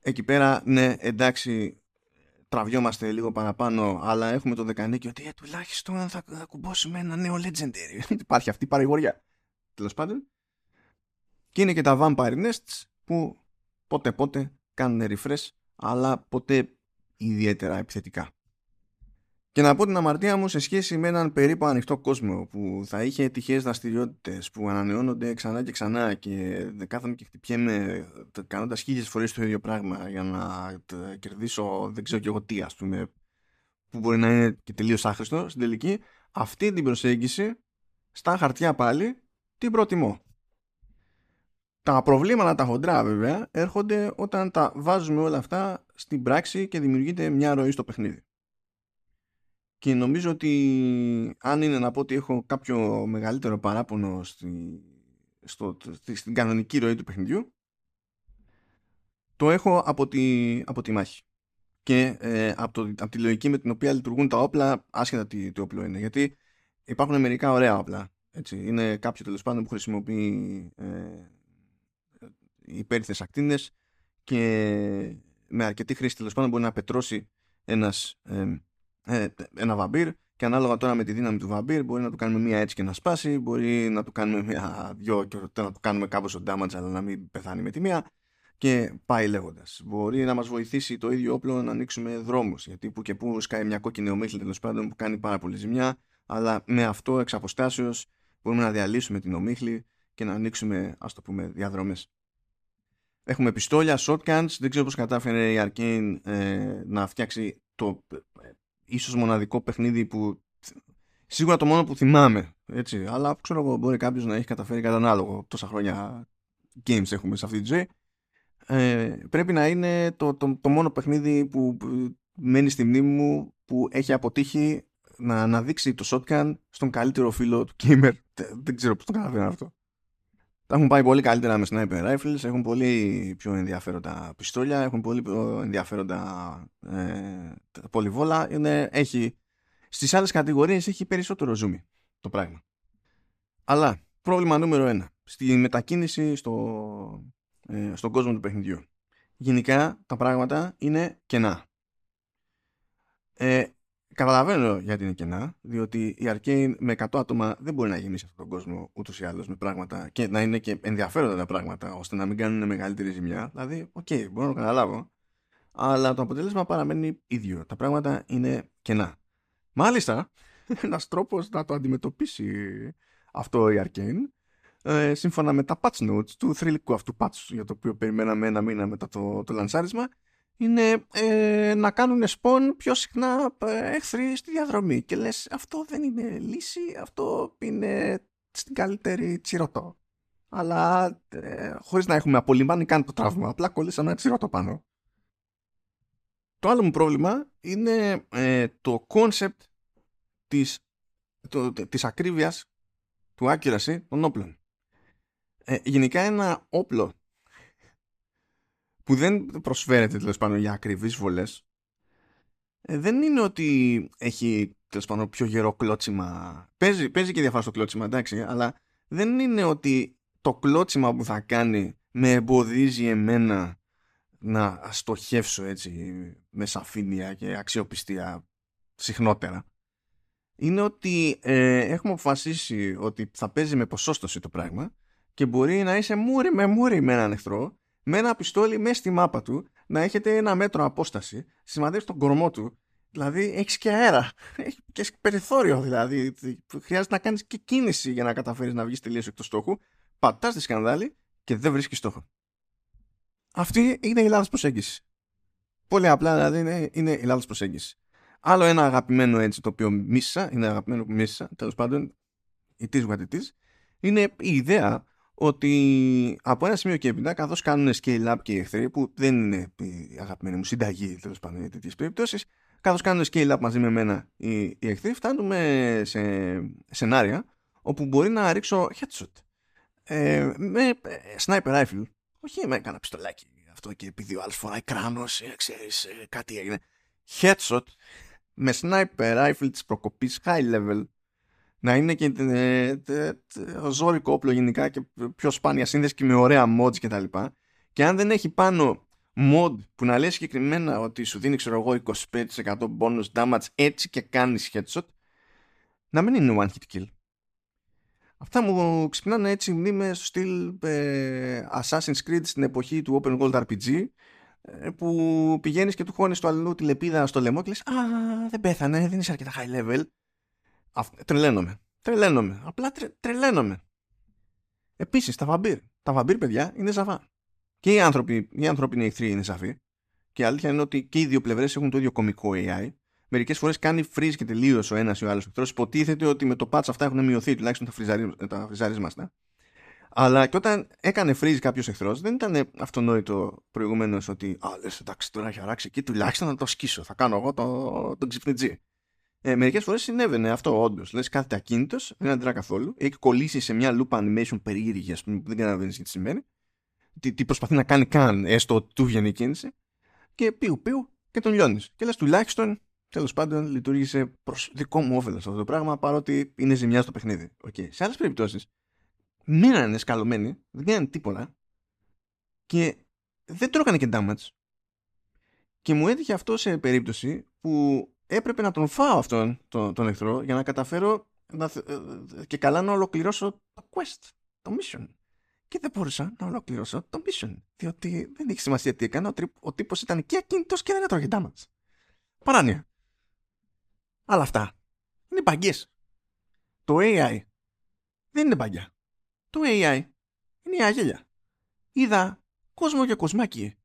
εκεί πέρα, ναι, εντάξει, τραβιόμαστε λίγο παραπάνω, αλλά έχουμε το δεκανίκιο ότι ε, τουλάχιστον θα, θα κουμπώσουμε ένα νέο legendary. Υπάρχει αυτή η παρηγοριά. Τέλος πάντων. Και είναι και τα Vampire Nests που πότε πότε κάνουν refresh, αλλά ποτέ ιδιαίτερα επιθετικά. Και να πω την αμαρτία μου σε σχέση με έναν περίπου ανοιχτό κόσμο που θα είχε τυχαίες δραστηριότητες που ανανεώνονται ξανά και ξανά και κάθομαι και χτυπιέμαι κάνοντας χίλιες φορές το ίδιο πράγμα για να κερδίσω δεν ξέρω και εγώ τι, ας πούμε, που μπορεί να είναι και τελείως άχρηστο στην τελική. Αυτή την προσέγγιση στα χαρτιά πάλι την προτιμώ. Τα προβλήματα τα χοντρά βέβαια έρχονται όταν τα βάζουμε όλα αυτά στην πράξη και δημιουργείται μια ροή στο παιχνίδι. Και νομίζω ότι αν είναι να πω ότι έχω κάποιο μεγαλύτερο παράπονο στη, στο, στην κανονική ροή του παιχνιδιού το έχω από τη, από τη μάχη και ε, από, το, από τη λογική με την οποία λειτουργούν τα όπλα άσχετα τι, τι όπλο είναι γιατί υπάρχουν μερικά ωραία όπλα έτσι. είναι κάποιο τέλος πάντων που χρησιμοποιεί ε, υπέρυθες ακτίνες και με αρκετή χρήση τέλος πάντων μπορεί να πετρώσει ένας ε, ε, ένα βαμπύρ και ανάλογα τώρα με τη δύναμη του βαμπύρ μπορεί να του κάνουμε μία έτσι και να σπάσει, μπορεί να του κάνουμε μία δυο και να του κάνουμε κάπως ο damage αλλά να μην πεθάνει με τη μία και πάει λέγοντας. Μπορεί να μας βοηθήσει το ίδιο όπλο να ανοίξουμε δρόμους. Γιατί που και που σκάει μια κόκκινη ομίχλη τέλος πάντων που κάνει πάρα πολύ ζημιά, αλλά με αυτό εξ αποστάσεως μπορούμε να διαλύσουμε την ομίχλη και να ανοίξουμε, ας το πούμε, διαδρομές. Έχουμε πιστόλια, shotguns. Δεν ξέρω πώς κατάφερε η Arcane ε, να φτιάξει το ίσως μοναδικό παιχνίδι που σίγουρα το μόνο που θυμάμαι έτσι, αλλά ξέρω εγώ μπορεί κάποιος να έχει καταφέρει κατά ανάλογο τόσα χρόνια games έχουμε σε αυτή τη ζωή. Ε, πρέπει να είναι το, το, το μόνο παιχνίδι που, μένει στη μνήμη μου που έχει αποτύχει να αναδείξει το shotgun στον καλύτερο φίλο του gamer. Δεν ξέρω πώς το καταλαβαίνω αυτό τα έχουν πάει πολύ καλύτερα με sniper rifles, έχουν πολύ πιο ενδιαφέροντα πιστόλια, έχουν πολύ πιο ενδιαφέροντα ε, πολυβόλα. Είναι, έχει, στις άλλες κατηγορίες έχει περισσότερο zoom το πράγμα. Αλλά πρόβλημα νούμερο ένα. Στη μετακίνηση στο, ε, στον κόσμο του παιχνιδιού. Γενικά τα πράγματα είναι κενά. Ε, Καταλαβαίνω γιατί είναι κενά, διότι η Arcane με 100 άτομα δεν μπορεί να γεμίσει αυτόν τον κόσμο ούτως ή άλλως με πράγματα και να είναι και ενδιαφέροντα τα πράγματα ώστε να μην κάνουν μεγαλύτερη ζημιά. Δηλαδή, OK, okay, μπορώ να το καταλάβω. Αλλά το αποτέλεσμα παραμένει ίδιο. Τα πράγματα είναι κενά. Μάλιστα, ένας τρόπος να το αντιμετωπίσει αυτό η Arcane, ε, σύμφωνα με τα patch notes του θρηλυκού αυτού patch για το οποίο περιμέναμε ένα μήνα μετά το, το λανσάρισμα, είναι ε, να κάνουν spawn πιο συχνά ε, εχθροί στη διαδρομή. Και λες αυτό δεν είναι λύση, αυτό είναι στην καλύτερη τσιρωτό. Αλλά ε, χωρίς να έχουμε απολυμβάνει καν το τραύμα, απλά κολλήσαμε ένα τσιρωτό πάνω. Το άλλο μου πρόβλημα είναι ε, το concept της, το, της ακρίβειας του accuracy των όπλων. Ε, γενικά ένα όπλο που δεν προσφέρεται τέλος πάντων για ακριβείς βολές, ε, δεν είναι ότι έχει τέλος πάντων πιο γερό κλώτσιμα. Παίζει, παίζει και διαφορά στο κλώτσιμα, εντάξει, αλλά δεν είναι ότι το κλώτσιμα που θα κάνει με εμποδίζει εμένα να στοχεύσω έτσι με σαφήνεια και αξιοπιστία συχνότερα. Είναι ότι ε, έχουμε αποφασίσει ότι θα παίζει με ποσόστοση το πράγμα και μπορεί να είσαι μούρι με μούρι με έναν εχθρό με ένα πιστόλι μέσα στη μάπα του να έχετε ένα μέτρο απόσταση, σημαδεύει τον κορμό του. Δηλαδή έχεις και αέρα. Έχεις και περιθώριο δηλαδή. Χρειάζεται να κάνεις και κίνηση για να καταφέρεις να βγεις τελείως εκ του στόχου. Πατάς τη σκανδάλη και δεν βρίσκεις στόχο. Αυτή είναι η λάθο προσέγγισης. Πολύ απλά δηλαδή είναι, είναι η λάθο προσέγγισης. Άλλο ένα αγαπημένο έτσι το οποίο μίσησα, είναι αγαπημένο που μίσησα, τέλος πάντων, it is what it is, είναι η ιδέα ότι από ένα σημείο και έπειτα, καθώς κάνουν scale up και οι εχθροί, που δεν είναι η αγαπημένη μου συνταγή τέλος πάντων για τέτοιες περιπτώσεις, καθώς κάνουν scale up μαζί με μένα οι, οι εχθροί, φτάνουμε σε σενάρια όπου μπορεί να ρίξω headshot. Ε, με ε, sniper rifle, όχι με κανένα πιστολάκι αυτό και επειδή ο άλλος φοράει κράνος, ε, ξέρεις, ε, κάτι έγινε. Headshot με sniper rifle της προκοπής high level να είναι και ε, ζώρικο όπλο γενικά και πιο σπάνια σύνδεση και με ωραία mods και τα λοιπά και αν δεν έχει πάνω mod που να λέει συγκεκριμένα ότι σου δίνει ξέρω εγώ 25% bonus damage έτσι και κάνεις headshot να μην είναι one hit kill αυτά μου ξυπνάνε έτσι μνήμες στο στυλ ε, Assassin's Creed στην εποχή του open world RPG ε, που πηγαίνεις και του χώνεις το αλλού τη λεπίδα στο λαιμό και λες «Α, δεν πέθανε, δεν είσαι αρκετά high level». Τρελαίνομαι. Τρελαίνομαι. Απλά τρε, τρελαίνομαι. Επίσης, τα βαμπύρ. Τα βαμπύρ, παιδιά, είναι ζαβά. Και οι άνθρωποι, οι ανθρώπινοι εχθροί είναι σαφοί. Και η αλήθεια είναι ότι και οι δύο πλευρές έχουν το ίδιο κομικό AI. Μερικές φορές κάνει freeze και τελείω ο ένας ή ο άλλος εχθρός. Υποτίθεται ότι με το patch αυτά έχουν μειωθεί τουλάχιστον τα, φριζαρίσματα. Αλλά και όταν έκανε freeze κάποιος εχθρός, δεν ήταν αυτονόητο προηγουμένως ότι Α, λες εντάξει, τώρα έχει αράξει εκεί, τουλάχιστον να το σκίσω. Θα κάνω εγώ τον το ξυπνητζή. Ε, Μερικές φορές συνέβαινε αυτό όντως. Λες κάθεται ακίνητος, δεν αντιδρά καθόλου. Έχει κολλήσει σε μια loop animation περίεργη, ας πούμε, που δεν καταλαβαίνεις τι σημαίνει. Τι, τι προσπαθεί να κάνει καν, έστω του βγαίνει η κίνηση. Και πιου πιου και τον λιώνεις. Και λες τουλάχιστον τέλος πάντων λειτουργήσε προς δικό μου όφελος αυτό το πράγμα, παρότι είναι ζημιά στο παιχνίδι. Okay. Σε άλλες περιπτώσεις μείνανε σκαλωμένοι, δεν κάνανε τίποτα και δεν τρώγανε και damage. Και μου έτυχε αυτό σε περίπτωση που έπρεπε να τον φάω αυτόν τον, τον εχθρό για να καταφέρω να, ε, ε, και καλά να ολοκληρώσω το quest, το mission. Και δεν μπορούσα να ολοκληρώσω το mission. Διότι δεν έχει σημασία τι έκανα. Ο, ο τύπος ήταν και ακίνητος και δεν έτρωγε damage. Παράνοια. Αλλά αυτά είναι μπαγκές. Το AI δεν είναι μπαγκιά. Το AI είναι η αγέλια. Είδα κόσμο και κοσμάκι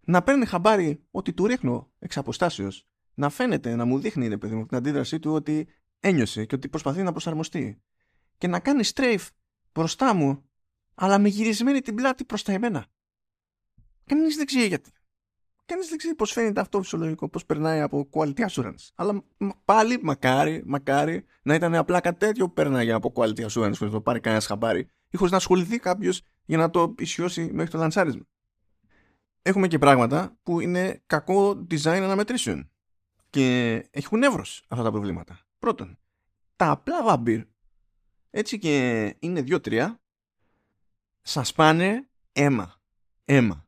να παίρνει χαμπάρι ότι του ρίχνω εξ αποστάσεως να φαίνεται, να μου δείχνει ρε παιδί μου την αντίδρασή του ότι ένιωσε και ότι προσπαθεί να προσαρμοστεί. Και να κάνει strafe μπροστά μου, αλλά με γυρισμένη την πλάτη προς τα εμένα. Κανείς δεν ξέρει γιατί. Κανείς δεν ξέρει πώς φαίνεται αυτό φυσιολογικό, πώς περνάει από quality assurance. Αλλά πάλι μακάρι, μακάρι να ήταν απλά κάτι τέτοιο που περνάει από quality assurance, που το πάρει κανένας χαμπάρι, ή να ασχοληθεί κάποιος για να το ισιώσει μέχρι το λανσάρισμα. Έχουμε και πράγματα που είναι κακό design αναμετρήσεων. Και έχουν εύρος αυτά τα προβλήματα. Πρώτον, τα απλά βαμπύρ, έτσι και είναι δύο-τρία, σας πάνε αίμα. Αίμα.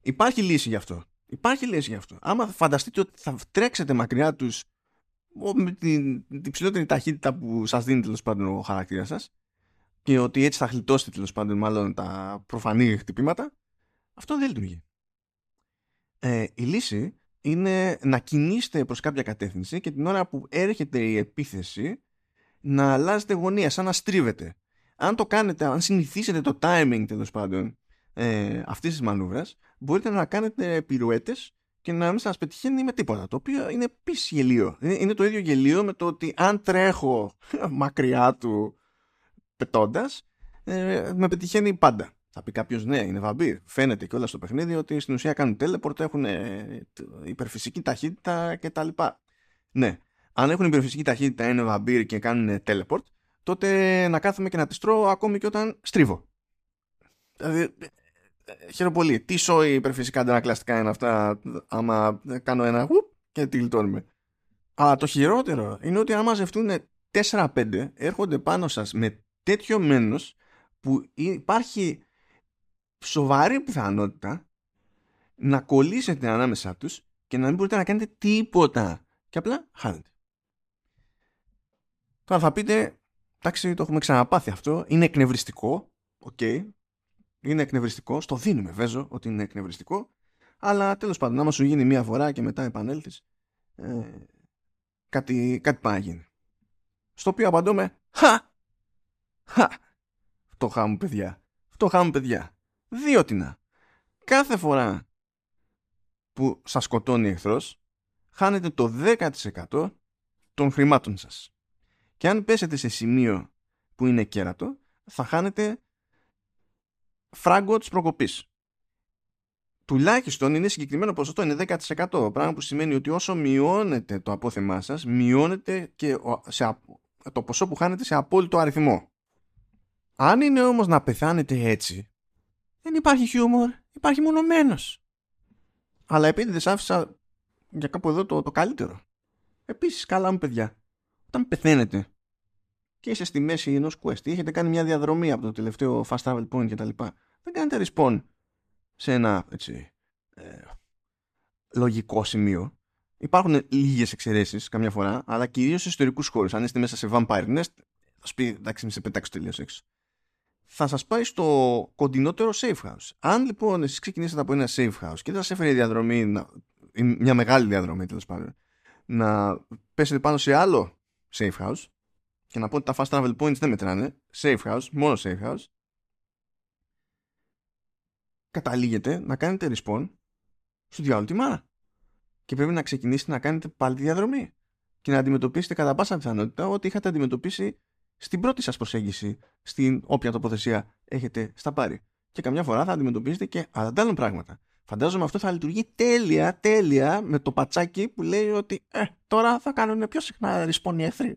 Υπάρχει λύση γι' αυτό. Υπάρχει λύση γι' αυτό. Άμα φανταστείτε ότι θα τρέξετε μακριά τους με την, την ψηλότερη ταχύτητα που σας δίνει τέλος πάντων ο χαρακτήρας σας και ότι έτσι θα γλιτώσετε τέλος πάντων μάλλον τα προφανή χτυπήματα, αυτό δεν λειτουργεί. Ε, η λύση είναι να κινείστε προς κάποια κατεύθυνση και την ώρα που έρχεται η επίθεση να αλλάζετε γωνία, σαν να στρίβετε. Αν το κάνετε, αν συνηθίσετε το timing τέλος πάντων ε, αυτής της μανούβρας, μπορείτε να κάνετε πυρουέτες και να μην σας πετυχαίνει με τίποτα. Το οποίο είναι επίσης γελίο. Είναι το ίδιο γελίο με το ότι αν τρέχω μακριά του πετώντας, ε, με πετυχαίνει πάντα. Θα πει κάποιος, ναι, είναι βαμπύρ. Φαίνεται και όλα στο παιχνίδι ότι στην ουσία κάνουν teleport, έχουν ε, υπερφυσική ταχύτητα κτλ. Ναι, αν έχουν υπερφυσική ταχύτητα, είναι βαμπύρ και κάνουν teleport, τότε να κάθομαι και να τις τρώω ακόμη και όταν στρίβω. Δηλαδή, ε, χαίρομαι πολύ. Τι σόι υπερφυσικά αντανακλαστικά είναι αυτά, άμα κάνω ένα και τη γλιτώνουμε. Αλλά το χειρότερο είναι ότι άμα μαζευτούν 4-5, έρχονται πάνω σας με τέτοιο μένος που υπάρχει σοβαρή πιθανότητα να κολλήσετε ανάμεσά τους και να μην μπορείτε να κάνετε τίποτα. Και απλά χάνετε. Τώρα θα πείτε, εντάξει το έχουμε ξαναπάθει αυτό, είναι εκνευριστικό, OK, okay. είναι εκνευριστικό, στο δίνουμε βέζω ότι είναι εκνευριστικό, αλλά τέλος πάντων άμα σου γίνει μία φορά και μετά επανέλθεις, ε, κάτι, κάτι πάει να γίνει. Στο οποίο απαντούμε, χα, χα, φτωχά μου παιδιά, φτωχά μου παιδιά. Διότι να, κάθε φορά που σας σκοτώνει εχθρός, χάνετε το 10% των χρημάτων σας. Και αν πέσετε σε σημείο που είναι κέρατο, θα χάνετε φράγκο της προκοπής. Τουλάχιστον είναι συγκεκριμένο ποσοστό, είναι 10%. Πράγμα που σημαίνει ότι όσο μειώνετε το απόθεμά σας, μειώνετε και το ποσό που χάνετε σε απόλυτο αριθμό. Αν είναι όμως να πεθάνετε έτσι, δεν υπάρχει χιούμορ, υπάρχει μόνο μένος. Αλλά επειδή δεν σ' άφησα για κάπου εδώ το, το καλύτερο. Επίσης, καλά μου παιδιά, όταν πεθαίνετε και είσαι στη μέση ενός quest ή έχετε κάνει μια διαδρομή από το τελευταίο fast travel point κτλ. Δεν κάνετε respawn σε ένα έτσι, ε, λογικό σημείο. Υπάρχουν λίγες εξαιρέσεις καμιά φορά, αλλά κυρίως σε ιστορικούς χώρους. Αν είστε μέσα σε Vampire Nest, θα σου πει εντάξει, με σε πετάξω τελείως έξω θα σας πάει στο κοντινότερο safe house. Αν λοιπόν εσείς ξεκινήσετε από ένα safe house και δεν σας έφερε διαδρομή, μια μεγάλη διαδρομή τέλος πάντων, να πέσετε πάνω σε άλλο safe house και να πω ότι τα fast travel points δεν μετράνε, safe house, μόνο safe house, καταλήγετε να κάνετε respawn στο διάλογο τη μάρα. Και πρέπει να ξεκινήσετε να κάνετε πάλι τη διαδρομή. Και να αντιμετωπίσετε κατά πάσα πιθανότητα ότι είχατε αντιμετωπίσει στην πρώτη σας προσέγγιση στην όποια τοποθεσία έχετε στα πάρη. Και καμιά φορά θα αντιμετωπίσετε και άλλα πράγματα. Φαντάζομαι αυτό θα λειτουργεί τέλεια, τέλεια με το πατσάκι που λέει ότι ε, τώρα θα κάνουν πιο συχνά respawn οι εχθροί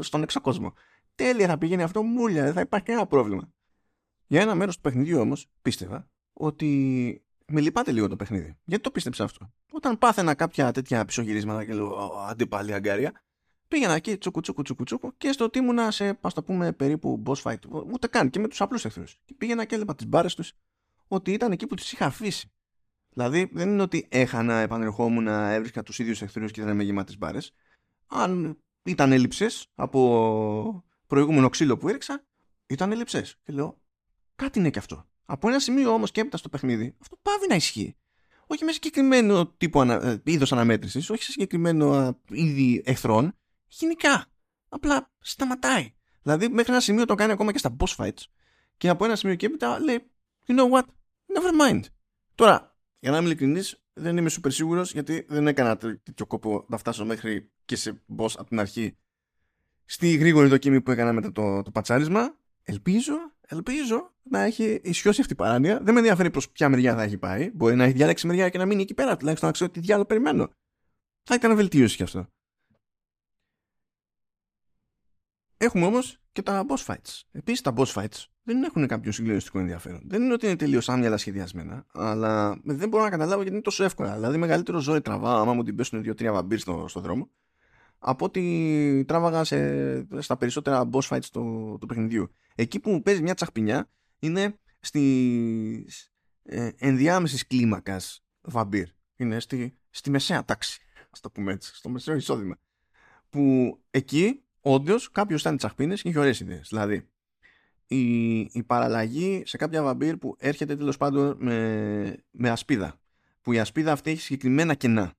στον έξω κόσμο. Τέλεια θα πηγαίνει αυτό μούλια, δεν θα υπάρχει κανένα πρόβλημα. Για ένα μέρος του παιχνιδιού όμως πίστευα ότι με λυπάται λίγο το παιχνίδι. Γιατί το πίστεψα αυτό. Όταν πάθαινα κάποια τέτοια πισωγυρίσματα και λέω αντίπαλη αγκάρια, πήγαινα εκεί τσουκου τσουκου τσουκου τσουκου και στο ότι ήμουνα σε, ας το πούμε, περίπου boss fight. Ούτε καν και με τους απλούς εχθρούς. Και πήγαινα και έλεγα τις μπάρες τους ότι ήταν εκεί που τους είχα αφήσει. Δηλαδή δεν είναι ότι έχανα, επανερχόμουν, έβρισκα τους ίδιους εχθρούς και ήταν με γεμάτες μπάρες. Αν ήταν έλλειψες από προηγούμενο ξύλο που έριξα, ήταν έλλειψες. Και λέω, κάτι είναι και αυτό. Από ένα σημείο όμως και έπειτα στο παιχνίδι, αυτό πάβει να ισχύει. Όχι με συγκεκριμένο τύπο ανα, ε, είδος αναμέτρησης, όχι σε συγκεκριμένο είδη εχθρών. Γενικά. Απλά σταματάει. Δηλαδή, μέχρι ένα σημείο το κάνει ακόμα και στα boss fights. Και από ένα σημείο και έπειτα λέει, You know what, never mind. Τώρα, για να είμαι ειλικρινής, δεν είμαι super σίγουρος γιατί δεν έκανα τέτοιο κόπο να φτάσω μέχρι και σε boss από την αρχή στη γρήγορη δοκίμη που έκανα μετά το, το πατσάρισμα. Ελπίζω ελπίζω να έχει ισιώσει αυτή η παράνοια. Δεν με ενδιαφέρει προς ποια μεριά θα έχει πάει. Μπορεί να έχει διάλεξει μεριά και να μείνει εκεί πέρα, τουλάχιστον να ξέρω τι διάλογο περιμένω. Θα ήταν βελτίωση κι αυτό. Έχουμε όμως και τα boss fights. Επίσης τα boss fights δεν έχουν κάποιο συγκλονιστικό ενδιαφέρον. Δεν είναι ότι είναι τελείως άμυαλα σχεδιασμένα, αλλά δεν μπορώ να καταλάβω γιατί είναι τόσο εύκολα. Δηλαδή, μεγαλύτερο ζόρι τραβά, άμα μου την πέσουν δύο-τρία βαμπύρ στο, στο δρόμο, από ότι τράβαγα σε, στα περισσότερα boss fights του, του παιχνιδιού. Εκεί που μου παίζει μια τσαχπινιά είναι στη ε, ενδιάμεσης κλίμακας βαμπύρ. Είναι στη, στη μεσαία τάξη, ας το πούμε έτσι, στο μεσαίο εισόδημα. Που εκεί όντως κάποιος ήταν τσαχπίνες και είχε ωραίες ιδέες. Δηλαδή, η, η παραλλαγή σε κάποια βαμπύρ που έρχεται τέλος πάντων με, με ασπίδα. Που η ασπίδα αυτή έχει συγκεκριμένα κενά.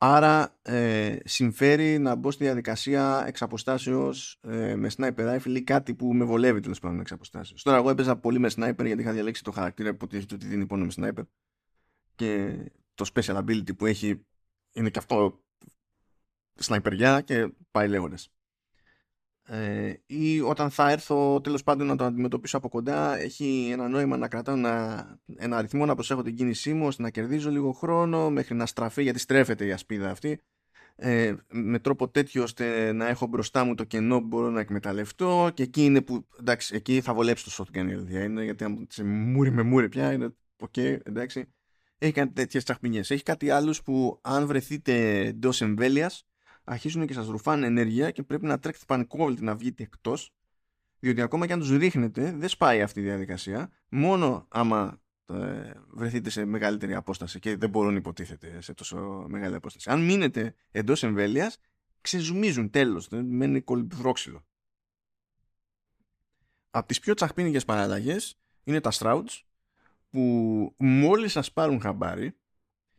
Άρα ε, συμφέρει να μπω στη διαδικασία εξ αποστάσεως ε, με sniper rifle ή κάτι που με βολεύει τέλος πάντων εξ αποστάσεως. Τώρα εγώ έπαιζα πολύ με sniper γιατί είχα διαλέξει το χαρακτήρα που ότι δίνει πόνο με sniper και το special ability που έχει είναι και αυτό sniper και πάει λέγοντας. Ε, ή όταν θα έρθω τέλος πάντων να το αντιμετωπίσω από κοντά έχει ένα νόημα να κρατάω ένα, ένα αριθμό να προσέχω την κίνησή μου ώστε να κερδίζω λίγο χρόνο μέχρι να στραφεί γιατί στρέφεται η ασπίδα αυτή ε, με τρόπο τέτοιο ώστε να έχω μπροστά μου το κενό που μπορώ να εκμεταλλευτώ και εκεί είναι που εντάξει εκεί θα βολέψει το shotgun η αλήθεια είναι γιατί αν σε μούρι με μούρι πια είναι ok εντάξει. Έχει κάτι τέτοιες τσαχπινιές έχει κάτι άλλους που αν βρεθείτε εντός εμβέλειας αρχίζουν και σας ρουφάνε ενέργεια και πρέπει να τρέξετε πανικόβλητη να βγείτε εκτός διότι ακόμα και αν τους ρίχνετε δεν σπάει αυτή η διαδικασία μόνο άμα ε, βρεθείτε σε μεγαλύτερη απόσταση και δεν μπορούν υποτίθεται σε τόσο μεγάλη απόσταση. Αν μείνετε εντός εμβέλειας ξεζουμίζουν τέλος, δεν μένει κολυμπδρόξυλο. Από τις πιο τσαχπίνικες παραλλαγές είναι τα Strouds που μόλις σας πάρουν χαμπάρι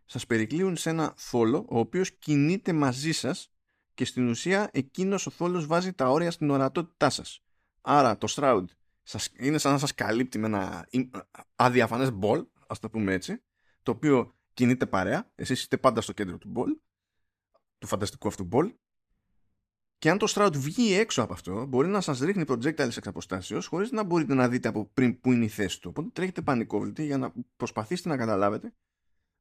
σας περικλείουν σε ένα θόλο ο οποίος κινείται μαζί σας και στην ουσία εκείνος ο θόλος βάζει τα όρια στην ορατότητά σας. Άρα το Shroud σας, είναι σαν να σας καλύπτει με ένα αδιαφανές μπολ, ας το πούμε έτσι, το οποίο κινείται παρέα, εσείς είστε πάντα στο κέντρο του μπολ, του φανταστικού αυτού μπολ, και αν το Shroud βγει έξω από αυτό, μπορεί να σας ρίχνει projectiles εξ αποστάσεως, χωρίς να μπορείτε να δείτε από πριν που είναι η θέση του. Οπότε τρέχετε πανικόβλητοι για να προσπαθήσετε να καταλάβετε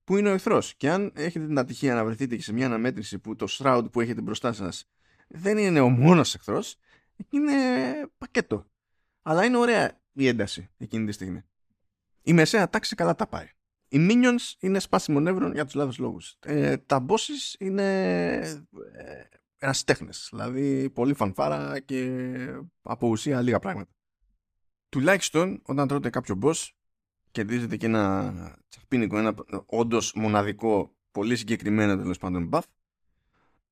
που είναι ο εχθρός. Και αν έχετε την ατυχία να βρεθείτε και σε μια αναμέτρηση που το shroud που έχετε μπροστά σας δεν είναι ο μόνος εχθρός, είναι πακέτο. Αλλά είναι ωραία η ένταση εκείνη τη στιγμή. Η μεσαία τάξη καλά τα πάει. Οι minions είναι σπάσιμο νεύρων για τους λάθος λόγους. Ε, τα bosses είναι ε, ερασιτέχνε. Δηλαδή πολύ φανφάρα και από ουσία λίγα πράγματα. Τουλάχιστον όταν τρώτε κάποιο boss κερδίζετε και ένα τσαχπίνικο, ένα όντως μοναδικό, πολύ συγκεκριμένο τέλος πάντων buff,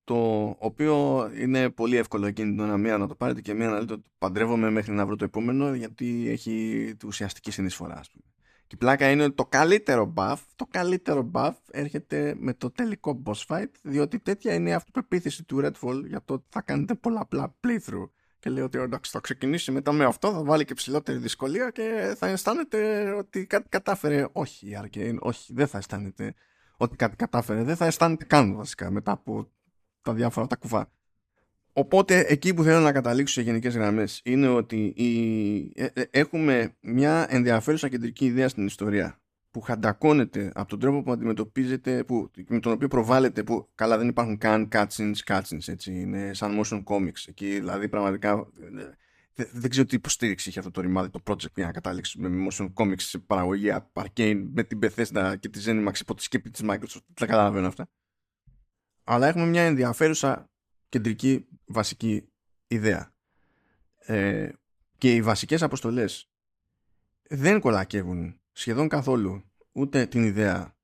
το οποίο είναι πολύ εύκολο εκείνη την ώρα μία να το πάρετε και μία να λέτε ότι παντρεύομαι μέχρι να βρω το επόμενο γιατί έχει ουσιαστική συνεισφορά ας πούμε. Και η πλάκα είναι ότι το καλύτερο buff, το καλύτερο buff έρχεται με το τελικό boss fight διότι τέτοια είναι η αυτοπεποίθηση του Redfall για το ότι θα κάνετε πολλαπλά playthrough και λέει ότι εντάξει θα ξεκινήσει μετά με αυτό, θα βάλει και ψηλότερη δυσκολία και θα αισθάνεται ότι κάτι κατάφερε. Όχι, η Arcane, όχι, δεν θα αισθάνεται ότι κάτι κατάφερε. Δεν θα αισθάνεται καν βασικά μετά από τα διάφορα τα κουβά. Οπότε εκεί που θέλω να καταλήξω σε γενικές γραμμές είναι ότι η... Ε, ε, έχουμε μια ενδιαφέρουσα κεντρική ιδέα στην ιστορία που χαντακώνεται από τον τρόπο που αντιμετωπίζεται, που, με τον οποίο προβάλλεται, που καλά δεν υπάρχουν καν cutscenes, cutscenes έτσι, είναι σαν motion comics. Εκεί δηλαδή πραγματικά δεν, δεν ξέρω τι υποστήριξη είχε αυτό το ρημάδι το project για να καταλήξεις με motion comics σε παραγωγή Arcane με την Bethesda και τη Zenimax υπό τη σκέπη της Microsoft. Δεν καταλαβαίνω αυτά. Αλλά έχουμε μια ενδιαφέρουσα κεντρική βασική ιδέα. Ε, και οι βασικές αποστολές δεν κολακεύουν σχεδόν καθόλου ούτε την ιδέα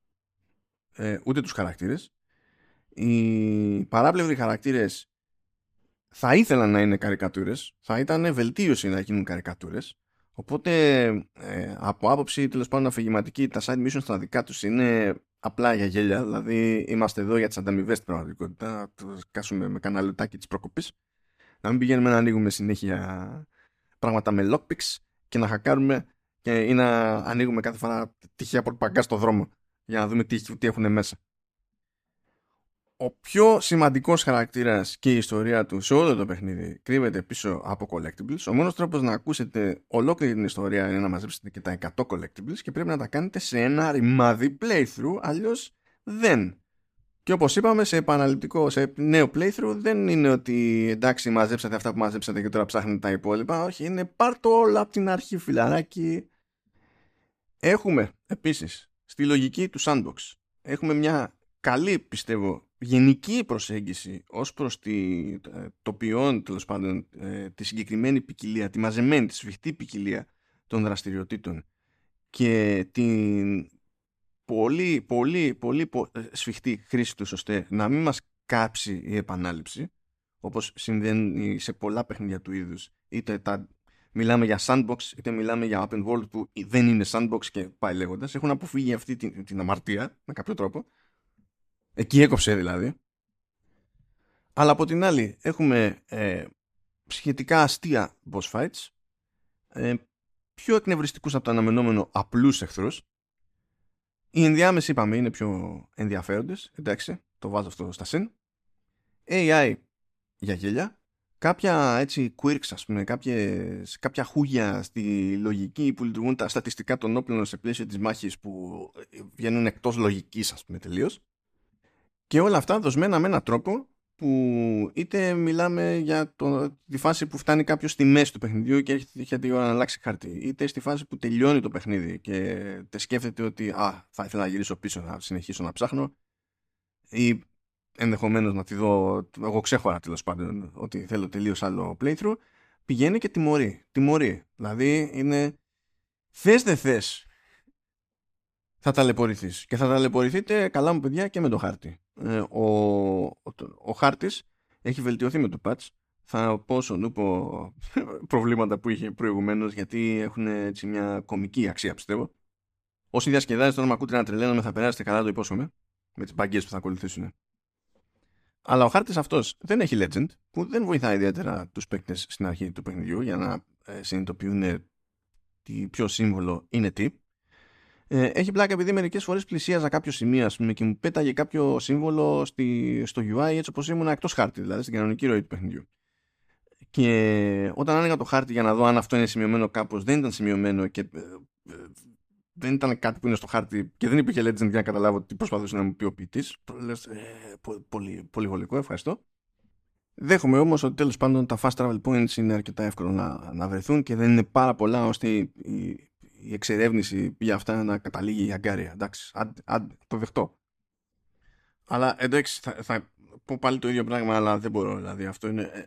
ε, ούτε τους χαρακτήρες. Οι παράπλευροι χαρακτήρες θα ήθελαν να είναι καρικατούρες, θα ήταν βελτίωση να γίνουν καρικατούρες. Οπότε ε, από άποψη τέλος πάντων αφηγηματική τα side missions στα δικά τους είναι απλά για γέλια. Δηλαδή είμαστε εδώ για τις ανταμοιβές στην πραγματικότητα. Να το κάσουμε με κανένα λουτάκι της προκοπής. Να μην πηγαίνουμε να ανοίγουμε συνέχεια πράγματα με lockpicks και να χακάρουμε και, ή να ανοίγουμε κάθε φορά τυχαία πορπαγκά στο δρόμο για να δούμε τι, τι έχουν μέσα. Ο πιο σημαντικός χαρακτήρας και η ιστορία του σε όλο το παιχνίδι κρύβεται πίσω από collectibles. Ο μόνος τρόπος να ακούσετε ολόκληρη την ιστορία είναι να μαζέψετε και τα 100 collectibles και πρέπει να τα κάνετε σε ένα ρημάδι playthrough, αλλιώς δεν. Και όπως είπαμε σε επαναληπτικό, σε νέο playthrough δεν είναι ότι εντάξει μαζέψατε αυτά που μαζέψατε και τώρα ψάχνετε τα υπόλοιπα. Όχι, είναι πάρτο όλα από την αρχή φιλαράκι Έχουμε επίσης στη λογική του sandbox έχουμε μια καλή πιστεύω γενική προσέγγιση ως προς τη, ε, το ποιόν τέλος πάντων ε, τη συγκεκριμένη ποικιλία, τη μαζεμένη, τη σφιχτή ποικιλία των δραστηριοτήτων και την πολύ πολύ πολύ ε, σφιχτή χρήση τους ώστε να μην μας κάψει η επανάληψη όπως συμβαίνει σε πολλά παιχνίδια του είδους είτε τα μιλάμε για sandbox είτε μιλάμε για open world που δεν είναι sandbox και πάει λέγοντας. Έχουν αποφύγει αυτή την, την αμαρτία με κάποιο τρόπο. Εκεί έκοψε δηλαδή. Αλλά από την άλλη έχουμε ε, σχετικά αστεία boss fights, ε, πιο εκνευριστικούς από το αναμενόμενο απλούς εχθρούς. Οι ενδιάμεσοι είπαμε είναι πιο ενδιαφέροντες, εντάξει, το βάζω αυτό στα συν. AI για γέλια, κάποια έτσι quirks ας πούμε, κάποιες, κάποια χούγια στη λογική που λειτουργούν τα στατιστικά των όπλων σε πλαίσιο της μάχης που βγαίνουν εκτός λογικής ας πούμε τελείως. Και όλα αυτά δοσμένα με έναν τρόπο που είτε μιλάμε για το, τη φάση που φτάνει κάποιος στη μέση του παιχνιδιού και έχει την ώρα να αλλάξει χαρτί, είτε στη φάση που τελειώνει το παιχνίδι και τε σκέφτεται ότι α, θα ήθελα να γυρίσω πίσω να συνεχίσω να ψάχνω ή ενδεχομένως να τη δω, εγώ ξέχωρα τέλος πάντων ότι θέλω τελείως άλλο playthrough, πηγαίνει και τιμωρεί. Τιμωρεί. Δηλαδή είναι θες δεν θες. Θα ταλαιπωρηθείς. Και θα ταλαιπωρηθείτε καλά μου παιδιά και με το χάρτη. Ε, ο, ο, ο χάρτης έχει βελτιωθεί με το patch. Θα πω στον ούπο προβλήματα που είχε προηγουμένως γιατί έχουν έτσι μια κομική αξία πιστεύω. Όσοι διασκεδάζετε τώρα με ακούτε να τρελαίνομαι θα περάσετε καλά το υπόσχομαι με τις μπαγκές που θα ακολουθήσουν. Αλλά ο χάρτης αυτός δεν έχει legend, που δεν βοηθάει ιδιαίτερα τους παίκτες στην αρχή του παιχνιδιού για να ε, συνειδητοποιούν τι ποιο σύμβολο είναι τι. Ε, έχει πλάκα επειδή μερικές φορές πλησίαζα κάποιο σημείο ας πούμε, και μου πέταγε κάποιο σύμβολο στη, στο UI έτσι όπως ήμουν εκτός χάρτη, δηλαδή στην κανονική ροή του παιχνιδιού. Και όταν άνοιγα το χάρτη για να δω αν αυτό είναι σημειωμένο κάπως, δεν ήταν σημειωμένο και ε, ε, δεν ήταν κάτι που είναι στο χάρτη και δεν υπήρχε legend για να καταλάβω τι προσπαθούσε να μου πει ο ποιητής. Ε, πολύ, πολύ βολικό, ευχαριστώ. Δέχομαι όμως ότι τέλος πάντων τα fast travel points είναι αρκετά εύκολο να, να βρεθούν και δεν είναι πάρα πολλά ώστε η, η, η εξερεύνηση για αυτά να καταλήγει η αγκάρια. Εντάξει, αν, το δεχτώ. Αλλά εντάξει, θα, θα πω πάλι το ίδιο πράγμα, αλλά δεν μπορώ. Δηλαδή, αυτό είναι. Ε,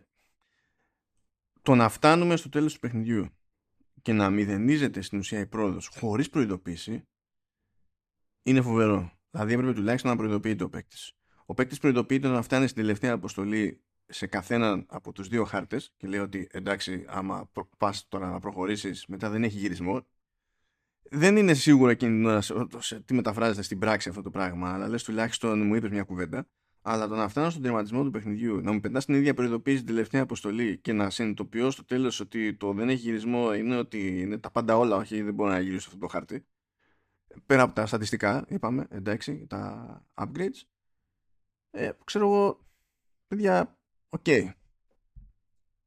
το να φτάνουμε στο τέλος του παιχνιδιού και να μηδενίζεται στην ουσία η πρόοδος χωρίς προειδοποίηση είναι φοβερό. Δηλαδή έπρεπε τουλάχιστον να προειδοποιείται ο παίκτης. ο παίκτης προειδοποιείται να φτάνει στην τελευταία αποστολή σε καθέναν από τους δύο χάρτες και λέει ότι εντάξει άμα πας τώρα να προχωρήσεις μετά δεν έχει γυρισμό δεν είναι σίγουρο εκείνη τι μεταφράζεται στην πράξη αυτό το πράγμα αλλά λες τουλάχιστον μου είπες μια κουβέντα αλλά το να φτάνω στον τερματισμό του παιχνιδιού να μου πετάς την ίδια προειδοποίηση την τελευταία αποστολή και να συνειδητοποιώ στο τέλος ότι το δεν έχει γυρισμό είναι ότι είναι τα πάντα όλα όχι δεν μπορώ να γυρίσω αυτό το χάρτη πέρα από τα στατιστικά είπαμε εντάξει τα upgrades ε, ξέρω εγώ παιδιά OK. Okay.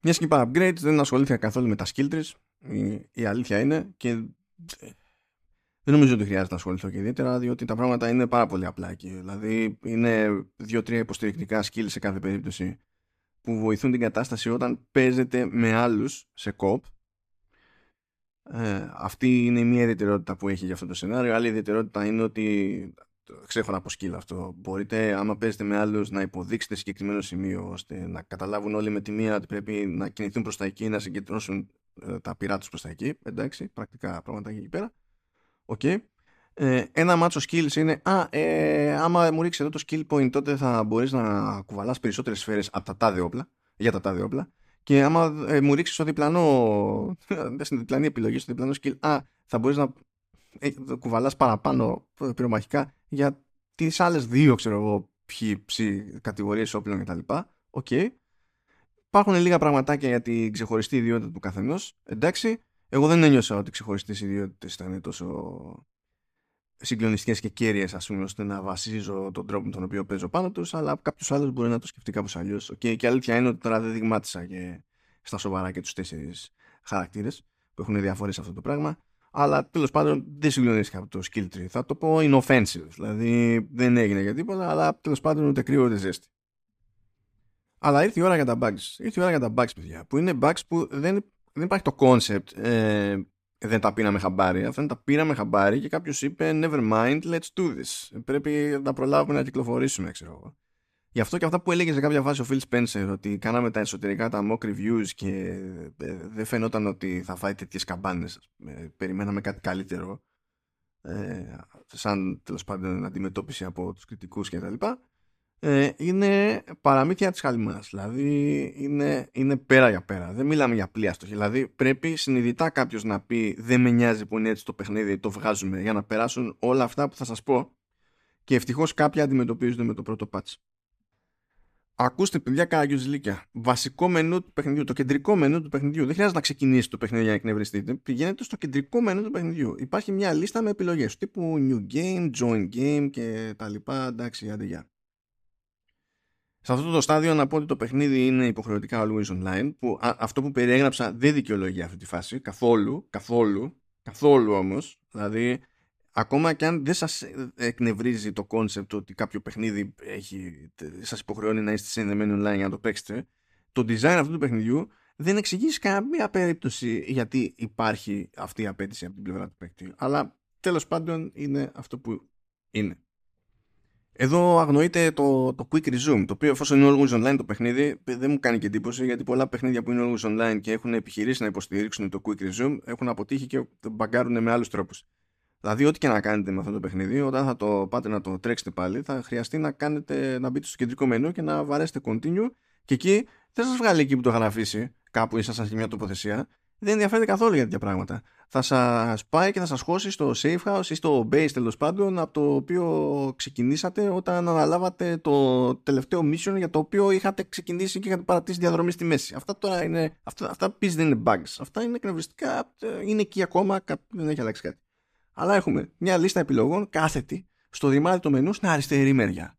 Μιας και είπα upgrades δεν ασχολήθηκα καθόλου με τα skill trees. Η, η αλήθεια είναι και δεν νομίζω ότι χρειάζεται να ασχοληθώ και ιδιαίτερα διότι τα πράγματα είναι πάρα πολύ απλά εκεί. Δηλαδή είναι δύο-τρία υποστηρικτικά skill σε κάθε περίπτωση που βοηθούν την κατάσταση όταν παίζετε με άλλους σε κοπ. Ε, αυτή είναι μία ιδιαιτερότητα που έχει για αυτό το σενάριο. Άλλη ιδιαιτερότητα είναι ότι ξέχωρα από σκύλα αυτό. Μπορείτε, άμα παίζετε με άλλους, να υποδείξετε συγκεκριμένο σημείο ώστε να καταλάβουν όλοι με τη μία ότι πρέπει να κινηθούν προς τα εκεί, να συγκεντρώσουν ε, τα πειρά τους προς τα εκεί. Εντάξει, πρακτικά πράγματα εκεί πέρα. OK. Okay. Ε, ένα μάτσο skills είναι Α, ε, άμα μου ρίξεις εδώ το skill point, τότε θα μπορείς να κουβαλάς περισσότερες σφαίρες από τα τάδε όπλα. Για τα τάδε όπλα. Και άμα ε, μου ρίξεις στο διπλανό, στην διπλανή επιλογή, στο διπλανό skill, Α, θα μπορείς να ε, κουβαλάς παραπάνω πυρομαχικά για τις άλλες δύο ξέρω εγώ ποιοι κατηγορίες όπλων κτλ. OK. Okay. Υπάρχουν λίγα πραγματάκια για την ξεχωριστή ιδιότητα του καθενός. Εντάξει, εγώ δεν ένιωσα ότι οι ξεχωριστές ιδιότητες ήταν τόσο συγκλονιστικές και κέρυες, ας πούμε, ώστε να βασίζω τον τρόπο με τον οποίο παίζω πάνω τους, αλλά κάποιος άλλος μπορεί να το σκεφτεί κάπως αλλιώς. Okay. Και αλήθεια είναι ότι τώρα δεν δειγμάτισα και στα σοβαρά και τους τέσσερις χαρακτήρες που έχουν διαφορές σε αυτό το πράγμα αλλά τέλος πάντων δεν συγκλονίστηκα από το skill tree. Θα το πω inoffensive, δηλαδή δεν έγινε για τίποτα, αλλά τέλος πάντων ούτε κρύο ούτε ζέστη. Αλλά ήρθε η ώρα για τα bugs. Ήρθε η ώρα για τα bugs, παιδιά. Που είναι bugs που δεν, δεν υπάρχει το concept. Ε, δεν τα πήραμε χαμπάρι. Αυτά τα πήραμε χαμπάρι και κάποιος είπε Never mind, let's do this. Πρέπει να προλάβουμε να κυκλοφορήσουμε, ξέρω εγώ. Γι' αυτό και αυτά που έλεγες σε κάποια φάση ο Phil Spencer ότι κάναμε τα εσωτερικά τα mock reviews και ε, δεν φαινόταν ότι θα φάει τέτοιες καμπάνες. Περιμέναμε κάτι καλύτερο ε, σαν τέλος πάντων αντιμετώπιση από τους κριτικούς και τα λοιπά. Ε, είναι παραμύθια της χαλιμάς δηλαδή είναι, είναι πέρα για πέρα δεν μιλάμε για πλοία δηλαδή πρέπει συνειδητά κάποιος να πει δεν με νοιάζει που είναι έτσι το παιχνίδι το βγάζουμε για να περάσουν όλα αυτά που θα σας πω και ευτυχώς κάποια αντιμετωπίζονται με το πρώτο patch Ακούστε, παιδιά, καραγκιουζιλίκια. Βασικό μενού του παιχνιδιού, το κεντρικό μενού του παιχνιδιού. Δεν χρειάζεται να ξεκινήσει το παιχνίδι για να εκνευριστείτε. Πηγαίνετε στο κεντρικό μενού του παιχνιδιού. Υπάρχει μια λίστα με επιλογές τύπου New Game, Join Game και τα λοιπά. Εντάξει, άντε γεια. Σε αυτό το στάδιο να πω ότι το παιχνίδι είναι υποχρεωτικά always online. Που αυτό που περιέγραψα δεν δικαιολογεί αυτή τη φάση. Καθόλου, καθόλου, καθόλου όμως. Δηλαδή, ακόμα και αν δεν σας εκνευρίζει το concept ότι κάποιο παιχνίδι έχει, σας υποχρεώνει να είστε συνδεμένοι online για να το παίξετε το design αυτού του παιχνιδιού δεν εξηγεί σε καμία περίπτωση γιατί υπάρχει αυτή η απαίτηση από την πλευρά του παίκτη αλλά τέλος πάντων είναι αυτό που είναι εδώ αγνοείται το, το quick resume, το οποίο εφόσον είναι always online το παιχνίδι, δεν μου κάνει και εντύπωση γιατί πολλά παιχνίδια που είναι always online και έχουν επιχειρήσει να υποστηρίξουν το quick resume έχουν αποτύχει και μπαγκάρουν με άλλους τρόπους. Δηλαδή, ό,τι και να κάνετε με αυτό το παιχνίδι, όταν θα το πάτε να το τρέξετε πάλι, θα χρειαστεί να, κάνετε, να μπείτε στο κεντρικό μενού και να βαρέσετε continue. Και εκεί δεν σας βγάλει εκεί που το είχαν αφήσει, κάπου ήσασταν σε μια τοποθεσία. Δεν ενδιαφέρεται καθόλου για τέτοια πράγματα. Θα σας πάει και θα σας χώσει στο safe house ή στο base τέλος πάντων από το οποίο ξεκινήσατε όταν αναλάβατε το τελευταίο mission για το οποίο είχατε ξεκινήσει και είχατε παρατήσει διαδρομή στη μέση. Αυτά τώρα είναι. Αυτά, αυτά δεν είναι bugs. Αυτά είναι εκνευριστικά. Είναι εκεί ακόμα. Δεν έχει αλλάξει κάτι αλλά έχουμε μια λίστα επιλογών κάθετη στο ρημάδι του μενού στην αριστερή μεριά.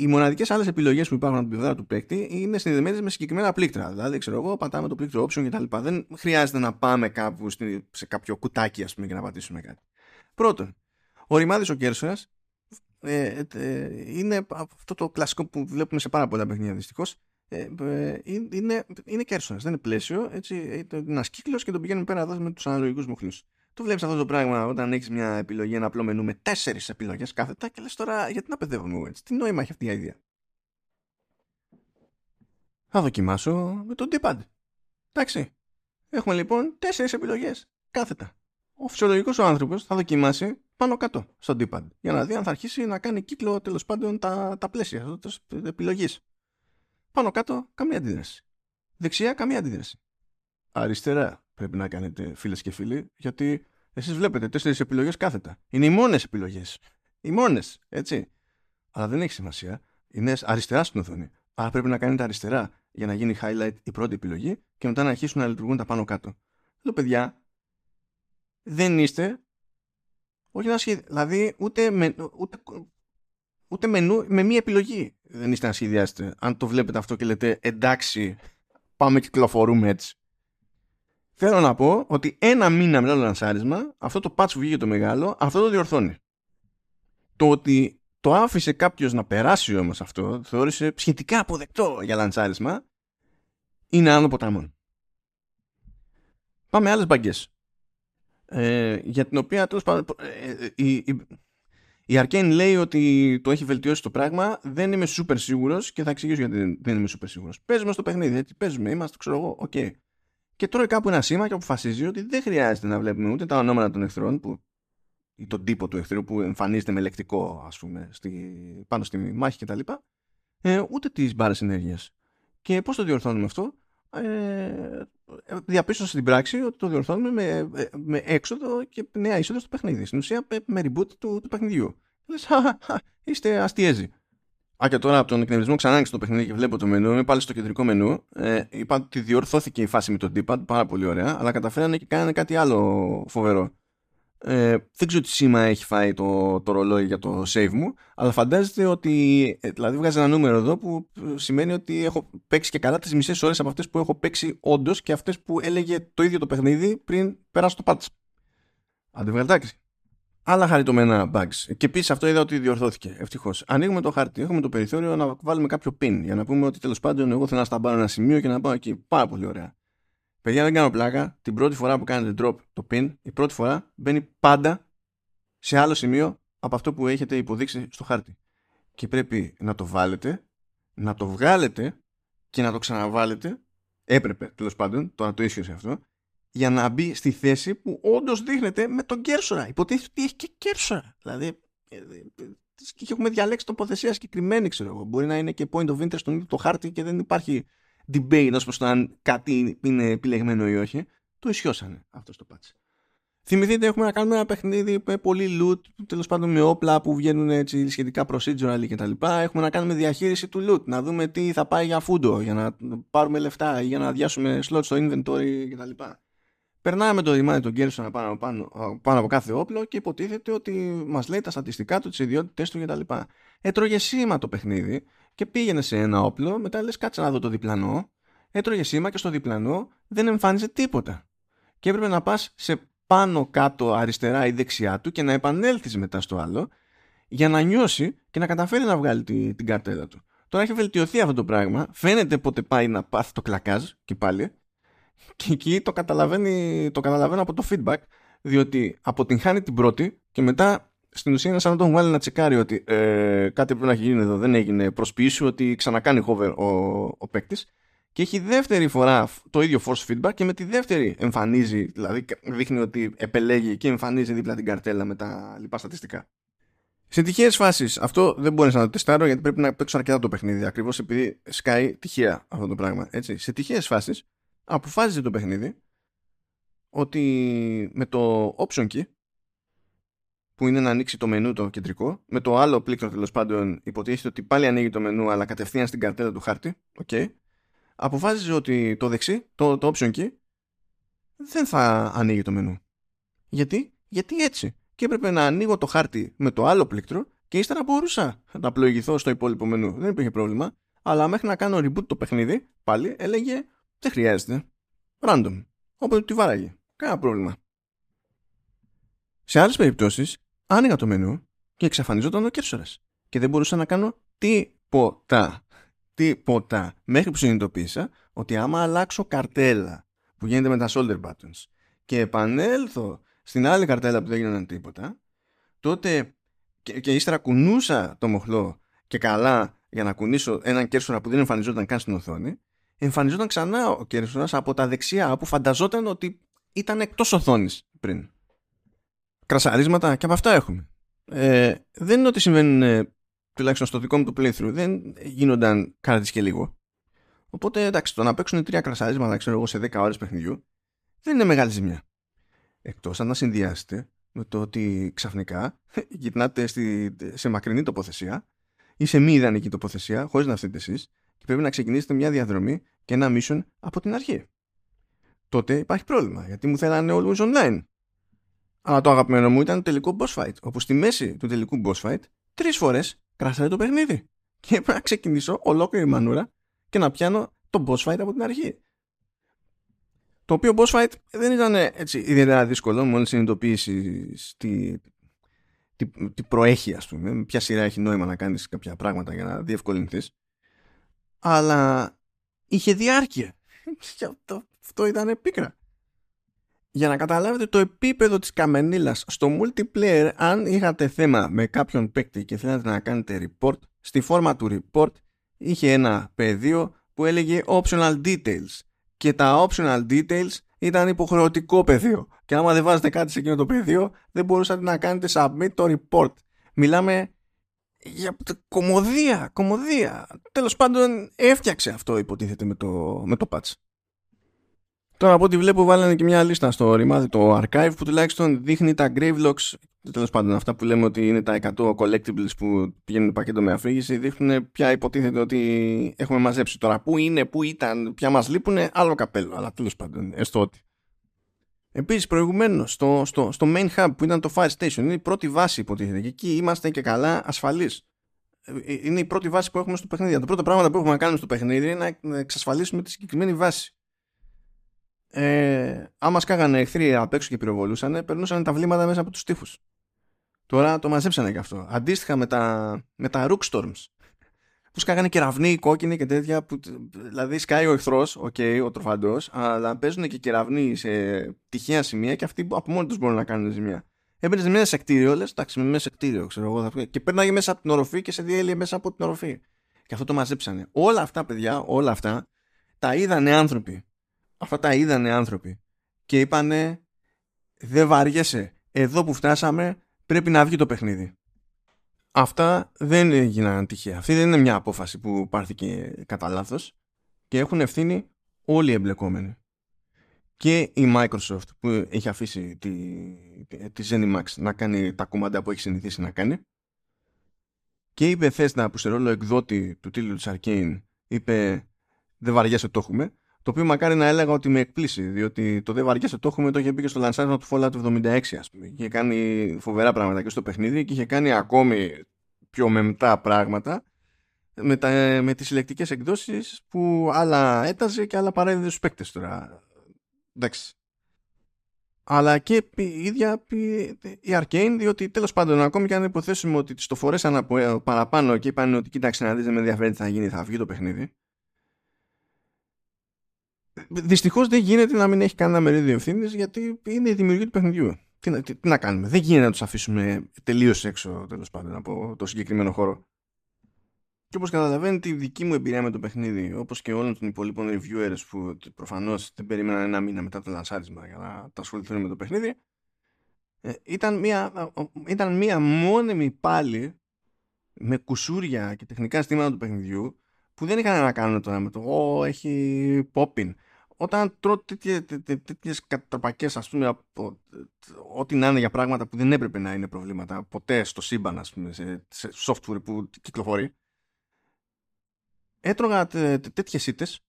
Οι μοναδικές άλλες επιλογές που υπάρχουν από την πλευρά του παίκτη είναι συνδεδεμένες με συγκεκριμένα πλήκτρα. Δηλαδή, ξέρω εγώ, πατάμε το πλήκτρο option κτλ. Δεν χρειάζεται να πάμε κάπου σε κάποιο κουτάκι, ας πούμε, και να πατήσουμε κάτι. Πρώτον, ο ρημάδι ο κέρσορας ε, ε, είναι αυτό το κλασικό που βλέπουμε σε πάρα πολλά παιχνίδια δυστυχώς. Ε, ε, είναι, είναι κέρσορας, δεν είναι πλαίσιο. Έτσι, είναι ένα κύκλο και τον πηγαίνουμε πέρα εδώ με τους αναλογικούς μοχλούς. Το βλέπεις αυτό το πράγμα όταν έχεις μια επιλογή, ένα απλό μενού με τέσσερις επιλογές κάθετα και λες τώρα γιατί να παιδεύουμε έτσι; Τι νόημα έχει αυτή η ιδέα. Θα δοκιμάσω με το D-pad. Εντάξει. Έχουμε λοιπόν τέσσερις επιλογές κάθετα. Ο φυσιολογικός ο άνθρωπος θα δοκιμάσει πάνω κάτω στο D-pad για να δει αν θα αρχίσει να κάνει κύκλο τέλος πάντων τα, τα πλαίσια επιλογής. Πάνω κάτω καμία αντίδραση. Δεξιά καμία αντίδραση. Αριστερά πρέπει να κάνετε φίλες και φίλοι γιατί εσείς βλέπετε τέσσερις επιλογές κάθετα. Είναι οι μόνες επιλογές. Οι μόνες, έτσι. Αλλά δεν έχει σημασία. Είναι αριστερά στην οθόνη. Άρα πρέπει να κάνετε αριστερά για να γίνει highlight η πρώτη επιλογή και μετά να αρχίσουν να λειτουργούν τα πάνω κάτω. Λέω παιδιά, δεν είστε όχι να σχεδιάσετε. Δηλαδή ούτε, με, ούτε, ούτε μενού, με μία επιλογή δεν είστε να σχεδιάσετε. Αν το βλέπετε αυτό και λέτε εντάξει, πάμε κυκλοφορούμε έτσι. Θέλω να πω ότι ένα μήνα μετά το λανσάρισμα, αυτό το patch που βγήκε το μεγάλο, αυτό το διορθώνει. Το ότι το άφησε κάποιος να περάσει όμως αυτό, θεώρησε σχετικά αποδεκτό για λανσάρισμα, είναι άνω ποταμών. Πάμε άλλες μπαγκές. Ε, για την οποία τέλος πάντων. Ε, ε, η, η, η Arcane λέει ότι το έχει βελτιώσει το πράγμα. Δεν είμαι super σίγουρος και θα εξηγήσω γιατί δεν είμαι super σίγουρος. Παίζουμε στο παιχνίδι, έτσι. Παίζουμε, είμαστε, ξέρω εγώ, OK. Okay και τρώει κάπου ένα σήμα και αποφασίζει ότι δεν χρειάζεται να βλέπουμε ούτε τα ονόματα των εχθρών που, ή τον τύπο του εχθρού που εμφανίζεται με λεκτικό ας πούμε στη, πάνω στη μάχη κτλ. Ε, ούτε τις μπάρες ενέργειας. Και πώς το διορθώνουμε αυτό; Ε, διαπίστωσα στην πράξη ότι το διορθώνουμε με, με έξοδο και νέα είσοδος στο παιχνίδι. Στην ουσία με reboot του, του παιχνιδιού. Λες, είστε αστιέζοι. Α, και τώρα από τον εκνευρισμό ξανά άνοιξε το παιχνίδι και βλέπω το μενού. Είμαι πάλι στο κεντρικό μενού. Ε, είπα ότι διορθώθηκε η φάση με τον D-pad, πάρα πολύ ωραία, αλλά καταφέρανε και κάνανε κάτι άλλο φοβερό. Ε, δεν ξέρω τι σήμα έχει φάει το, το ρολόι για το save μου, αλλά φαντάζεστε ότι. Ε, δηλαδή, βγάζει ένα νούμερο εδώ που σημαίνει ότι έχω παίξει και καλά τις μισές ώρες από αυτές που έχω παίξει όντως και αυτές που έλεγε το ίδιο το παιχνίδι πριν περάσω το patch. Αντιβγαλτάκι άλλα χαριτωμένα bugs. Και επίσης αυτό είδα ότι διορθώθηκε. Ευτυχώς. Ανοίγουμε το χάρτη, έχουμε το περιθώριο να βάλουμε κάποιο pin για να πούμε ότι τέλος πάντων εγώ θέλω να σταμπάρω ένα σημείο και να πάω εκεί. Πάρα πολύ ωραία. Παιδιά, δεν κάνω πλάκα. Την πρώτη φορά που κάνετε drop το pin, η πρώτη φορά μπαίνει πάντα σε άλλο σημείο από αυτό που έχετε υποδείξει στο χάρτη. Και πρέπει να το βάλετε, να το βγάλετε και να το ξαναβάλετε. Έπρεπε τέλος πάντων, τώρα το ίσχυε αυτό, για να μπει στη θέση που όντως δείχνεται με τον Κέρσορα. Υποτίθεται ότι έχει και Κέρσορα. Δηλαδή, ε, ε, και έχουμε διαλέξει τοποθεσία συγκεκριμένη, ξέρω εγώ. Μπορεί να είναι και point of interest στον ίδιο το χάρτη και δεν υπάρχει debate ως προς το αν κάτι είναι επιλεγμένο ή όχι. Το ισιώσανε αυτό το patch. Θυμηθείτε, έχουμε να κάνουμε ένα παιχνίδι με πολύ loot, τέλος πάντων με όπλα που βγαίνουν έτσι σχετικά procedural κτλ. Έχουμε να κάνουμε διαχείριση του loot, να δούμε τι θα πάει για φούντο, για να πάρουμε λεφτά ή για να αδειάσουμε slots στο inventory κτλ περνάμε το ρημάδι τον Γκέρσον πάνω, πάνω, πάνω από κάθε όπλο και υποτίθεται ότι μας λέει τα στατιστικά του, τις ιδιότητέ του κτλ. Έτρωγε σήμα το παιχνίδι και πήγαινε σε ένα όπλο, μετά λες κάτσε να δω το διπλανό. Έτρωγε σήμα και στο διπλανό δεν εμφάνιζε τίποτα. Και έπρεπε να πας σε πάνω κάτω αριστερά ή δεξιά του και να επανέλθεις μετά στο άλλο για να νιώσει και να καταφέρει να βγάλει την, την καρτέλα του. Τώρα έχει βελτιωθεί αυτό το πράγμα. Φαίνεται πότε πάει να πάθει το κλακάζ και πάλι και εκεί το, καταλαβαίνει, το καταλαβαίνω από το feedback, διότι αποτυγχάνει την πρώτη και μετά στην ουσία είναι σαν να τον βάλει να τσεκάρει ότι ε, κάτι πρέπει να έχει γίνει εδώ, δεν έγινε προσποιήσου ότι ξανακάνει hover ο, ο παίκτης. Και έχει δεύτερη φορά το ίδιο force feedback και με τη δεύτερη εμφανίζει, δηλαδή δείχνει ότι επελέγει και εμφανίζει δίπλα την καρτέλα με τα λοιπά στατιστικά. Σε τυχαίες φάσεις, αυτό δεν μπορείς να το τεστάρω γιατί πρέπει να παίξω αρκετά το παιχνίδι. Ακριβώς επειδή σκάει τυχαία αυτό το πράγμα. Έτσι. Σε τυχαίες φάσεις, αποφάσισε το παιχνίδι ότι με το option key που είναι να ανοίξει το μενού το κεντρικό με το άλλο πλήκτρο τέλος πάντων υποτίθεται ότι πάλι ανοίγει το μενού αλλά κατευθείαν στην καρτέλα του χάρτη okay, αποφάσισε ότι το δεξί το, το option key δεν θα ανοίγει το μενού. Γιατί, γιατί έτσι. Και έπρεπε να ανοίγω το χάρτη με το άλλο πλήκτρο και ύστερα μπορούσα να πλοηγηθώ στο υπόλοιπο μενού. Δεν υπήρχε πρόβλημα. Αλλά μέχρι να κάνω reboot το παιχνίδι πάλι έλεγε δεν χρειάζεται. Random. Όποτε τη βάραγε. Κανένα πρόβλημα. Σε άλλες περιπτώσεις, άνοιγα το μενού και εξαφανιζόταν ο κέρσορας. Και δεν μπορούσα να κάνω τίποτα. Τίποτα. Μέχρι που συνειδητοποίησα ότι άμα αλλάξω καρτέλα που γίνεται με τα shoulder buttons και επανέλθω στην άλλη καρτέλα που δεν γίνονταν τίποτα, τότε και, και ύστερα κουνούσα το μοχλό και καλά για να κουνήσω έναν κέρσορα που δεν εμφανιζόταν καν στην οθόνη, εμφανιζόταν ξανά ο Κέρσονας από τα δεξιά που φανταζόταν ότι ήταν εκτός οθόνης πριν. κρασαρίσματα και από αυτά έχουμε. Ε, δεν είναι ότι συμβαίνουν ε, τουλάχιστον στο δικό μου το playthrough δεν γίνονταν κάτι και λίγο. Οπότε εντάξει, το να παίξουν τρία κρασαρίσματα ξέρω εγώ σε 10 ώρες παιχνιδιού δεν είναι μεγάλη ζημιά. Εκτός αν να συνδυάσετε με το ότι ξαφνικά γυρνάτε στη, σε μακρινή τοποθεσία ή σε μη ιδανική τοποθεσία, χωρίς να φταίτε εσείς, και πρέπει να ξεκινήσετε μια διαδρομή και ένα mission από την αρχή. Τότε υπάρχει πρόβλημα, γιατί μου θέλανε always online. Αλλά το αγαπημένο μου ήταν το τελικό boss fight, όπου στη μέση του τελικού boss fight τρεις φορές κράσαρε το παιχνίδι. Και έπρεπε να ξεκινήσω ολόκληρη μανούρα και να πιάνω το boss fight από την αρχή. Το οποίο boss fight δεν ήταν έτσι ιδιαίτερα δύσκολο, μόλις συνειδητοποίηση τι, τι, τι προέχει, ας πούμε. Ποια σειρά έχει νόημα να κάνεις κάποια πράγματα για να διευκολυνθείς. Αλλά είχε διάρκεια. Και αυτό, αυτό ήταν πίκρα. Για να καταλάβετε το επίπεδο της καμενίλας στο multiplayer, αν είχατε θέμα με κάποιον παίκτη και θέλατε να κάνετε report, στη φόρμα του report είχε ένα πεδίο που έλεγε optional details και τα optional details ήταν υποχρεωτικό πεδίο. Και άμα δεν βάζετε κάτι σε εκείνο το πεδίο, δεν μπορούσατε να κάνετε submit το report. Μιλάμε για κομμωδία, κομμωδία. Τέλος πάντων έφτιαξε αυτό υποτίθεται με το, με το patch. Τώρα από ό,τι βλέπω βάλανε και μια λίστα στο ρημάδι το archive που τουλάχιστον δείχνει τα gravelocks τέλος πάντων αυτά που λέμε ότι είναι τα 100 collectibles που πηγαίνουν το πακέτο με αφήγηση δείχνουν πια υποτίθεται ότι έχουμε μαζέψει. Τώρα πού είναι, πού ήταν, πια μας λείπουν, άλλο καπέλο. Αλλά τέλος πάντων, έστω ότι. Επίσης, προηγουμένως στο, στο, στο main hub που ήταν το fire station, είναι η πρώτη βάση υποτίθεται. Και εκεί είμαστε και καλά ασφαλείς. Ε, είναι η πρώτη βάση που έχουμε στο παιχνίδι. Το πρώτο πράγμα που έχουμε να κάνουμε στο παιχνίδι είναι να εξασφαλίσουμε τη συγκεκριμένη βάση ε, άμα σκάγανε εχθροί απ' έξω και πυροβολούσαν, περνούσαν τα βλήματα μέσα από τους τοίχους. Τώρα το μαζέψανε και αυτό. Αντίστοιχα με τα, με τα Rook Storms. Που σκάγανε κεραυνοί, κόκκινοι και τέτοια. Που, δηλαδή σκάει ο εχθρός, okay, ο τροφαντός, αλλά παίζουν και κεραυνοί σε τυχαία σημεία και αυτοί από μόνοι τους μπορούν να κάνουν ζημιά. Έμπαινε μέσα σε κτίριο, λες, εντάξει, μέσα σε κτίριο, ξέρω εγώ. Και πέρναγε μέσα από την οροφή και σε διέλυε μέσα από την οροφή. Και αυτό το μαζέψανε. Όλα αυτά, παιδιά, όλα αυτά τα είδανε άνθρωποι αυτά τα είδανε άνθρωποι και είπανε δεν βαριέσαι εδώ που φτάσαμε πρέπει να βγει το παιχνίδι αυτά δεν έγιναν τυχαία. Αυτή δεν είναι μια απόφαση που πάρθηκε κατά λάθος και έχουν ευθύνη όλοι οι εμπλεκόμενοι. Και η Microsoft που έχει αφήσει τη, τη ZeniMax να κάνει τα κουμάντα που έχει συνηθίσει να κάνει και η Bethesda που σε ρόλο εκδότη του τίτλου της Arcane είπε δεν βαριέσαι το έχουμε το οποίο μακάρι να έλεγα ότι με εκπλήσει, διότι το δεν βαριέσαι το έχουμε, το είχε μπει και στο λανσάρισμα του Fallout του 76, ας πούμε. Είχε κάνει φοβερά πράγματα και στο παιχνίδι και είχε κάνει ακόμη πιο μεμτά πράγματα με, τα, με τις συλλεκτικές εκδόσεις που άλλα έταζε και άλλα παρέδιδε στους παίκτες τώρα. Εντάξει. Αλλά και η ίδια η Arcane, διότι τέλος πάντων ακόμη και αν υποθέσουμε ότι το φορέσαν παραπάνω και είπαν ότι κοίταξε να δεις με ενδιαφέρει τι θα γίνει, θα βγει το παιχνίδι Δυστυχώς δεν γίνεται να μην έχει κανένα μερίδιο ευθύνης γιατί είναι η δημιουργία του παιχνιδιού. Τι, να, τι, να κάνουμε; Δεν γίνεται να τους αφήσουμε τελείως έξω τέλος πάντων από το συγκεκριμένο χώρο. Και όπως καταλαβαίνετε, η δική μου εμπειρία με το παιχνίδι, όπως και όλων των υπολείπων reviewers που προφανώς δεν περίμεναν ένα μήνα μετά το λανσάρισμα για να τα ασχοληθούν με το παιχνίδι, ε, ήταν, μια, ήταν μια μόνιμη πάλι με κουσούρια και τεχνικά στήματα του παιχνιδιού που δεν είχαν να κάνουν τώρα με το «Ω, έχει popping» όταν τρώω τέτοιες καταπακές, ας πούμε, από ό,τι να είναι για πράγματα που δεν έπρεπε να είναι προβλήματα ποτέ στο σύμπαν, ας πούμε, σε, σε software που κυκλοφορεί, έτρωγα τέτοιες ήττες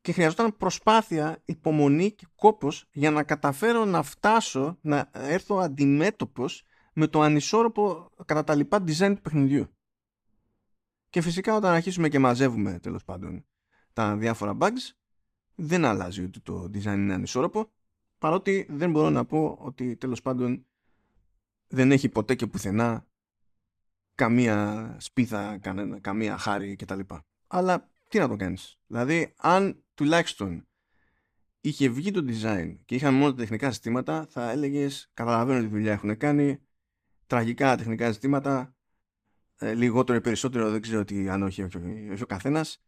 και χρειαζόταν προσπάθεια, υπομονή και κόπος για να καταφέρω να φτάσω να έρθω αντιμέτωπος με το ανισόρροπο κατά τα λοιπά design του παιχνιδιού. Και φυσικά όταν αρχίσουμε και μαζεύουμε τέλος πάντων τα διάφορα bugs δεν αλλάζει ότι το design είναι ανισόρροπο παρότι δεν μπορώ να πω ότι τέλος πάντων δεν έχει ποτέ και πουθενά καμία σπίθα, καμία χάρη κτλ. Αλλά τι να το κάνεις. Δηλαδή αν τουλάχιστον είχε βγει το design και είχαν μόνο τα τεχνικά συστήματα θα έλεγες καταλαβαίνω τι δουλειά έχουν κάνει τραγικά τεχνικά συστήματα ε, λιγότερο ή περισσότερο δεν ξέρω τι αν όχι, όχι, όχι ο καθένας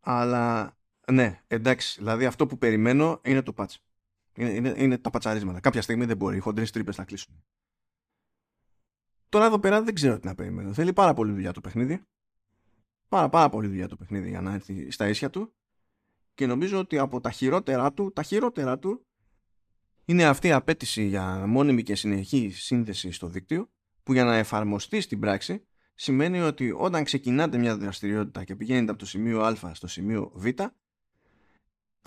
αλλά ναι, εντάξει. Δηλαδή αυτό που περιμένω είναι το patch. Είναι, είναι, είναι τα πατσαρίσματα. Κάποια στιγμή δεν μπορεί. Οι χοντρές τρύπες να κλείσουν. Τώρα εδώ πέρα δεν ξέρω τι να περιμένω. Θέλει πάρα πολύ δουλειά το παιχνίδι. Πάρα, πάρα πολύ δουλειά το παιχνίδι για να έρθει στα ίσια του. Και νομίζω ότι από τα χειρότερα του, τα χειρότερα του είναι αυτή η απέτηση για μόνιμη και συνεχή σύνδεση στο δίκτυο που για να εφαρμοστεί στην πράξη σημαίνει ότι όταν ξεκινάτε μια δραστηριότητα και πηγαίνετε από το σημείο α στο σημείο β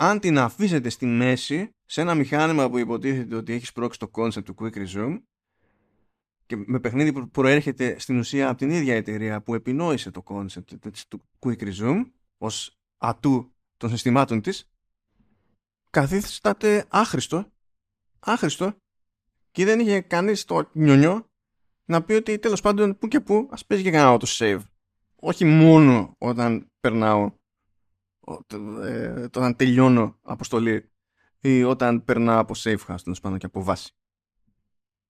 αν την αφήσετε στη μέση σε ένα μηχάνημα που υποτίθεται ότι έχει σπρώξει το concept του Quick Resume και με παιχνίδι που προέρχεται στην ουσία από την ίδια εταιρεία που επινόησε το concept του Quick Resume ως ατού των συστημάτων της καθίσταται άχρηστο άχρηστο και δεν είχε κανείς το νιονιό να πει ότι τέλος πάντων που και που ας παίζει και κανένα auto save όχι μόνο όταν περνάω ε, όταν τελειώνω αποστολή ή όταν περνάω από safe house τέλος πάντων και από βάση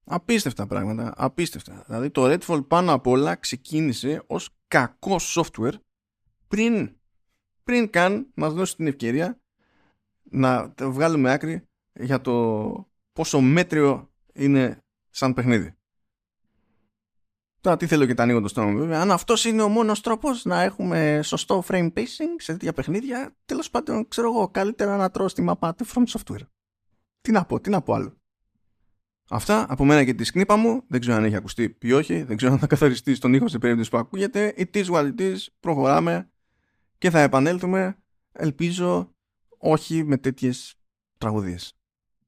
απίστευτα πράγματα απίστευτα δηλαδή το Redfall πάνω απ' όλα ξεκίνησε ως κακό software πριν πριν καν μας δώσει την ευκαιρία να βγάλουμε άκρη για το πόσο μέτριο είναι σαν παιχνίδι. Τώρα τι θέλω και τα ανοίγω το στόμα βέβαια. Αν αυτός είναι ο μόνος τρόπος να έχουμε σωστό frame pacing σε τέτοια παιχνίδια, τέλος πάντων ξέρω εγώ καλύτερα να τρώω στη μαπά του From Software. Τι να πω, τι να πω άλλο. Αυτά από μένα και τη σκνήπα μου. Δεν ξέρω αν έχει ακουστεί ή όχι. Δεν ξέρω αν θα καθαριστεί στον ήχο σε περίπτωση που ακούγεται. It is what it is. Προχωράμε και θα επανέλθουμε. Ελπίζω όχι με τέτοιες τραγωδίες.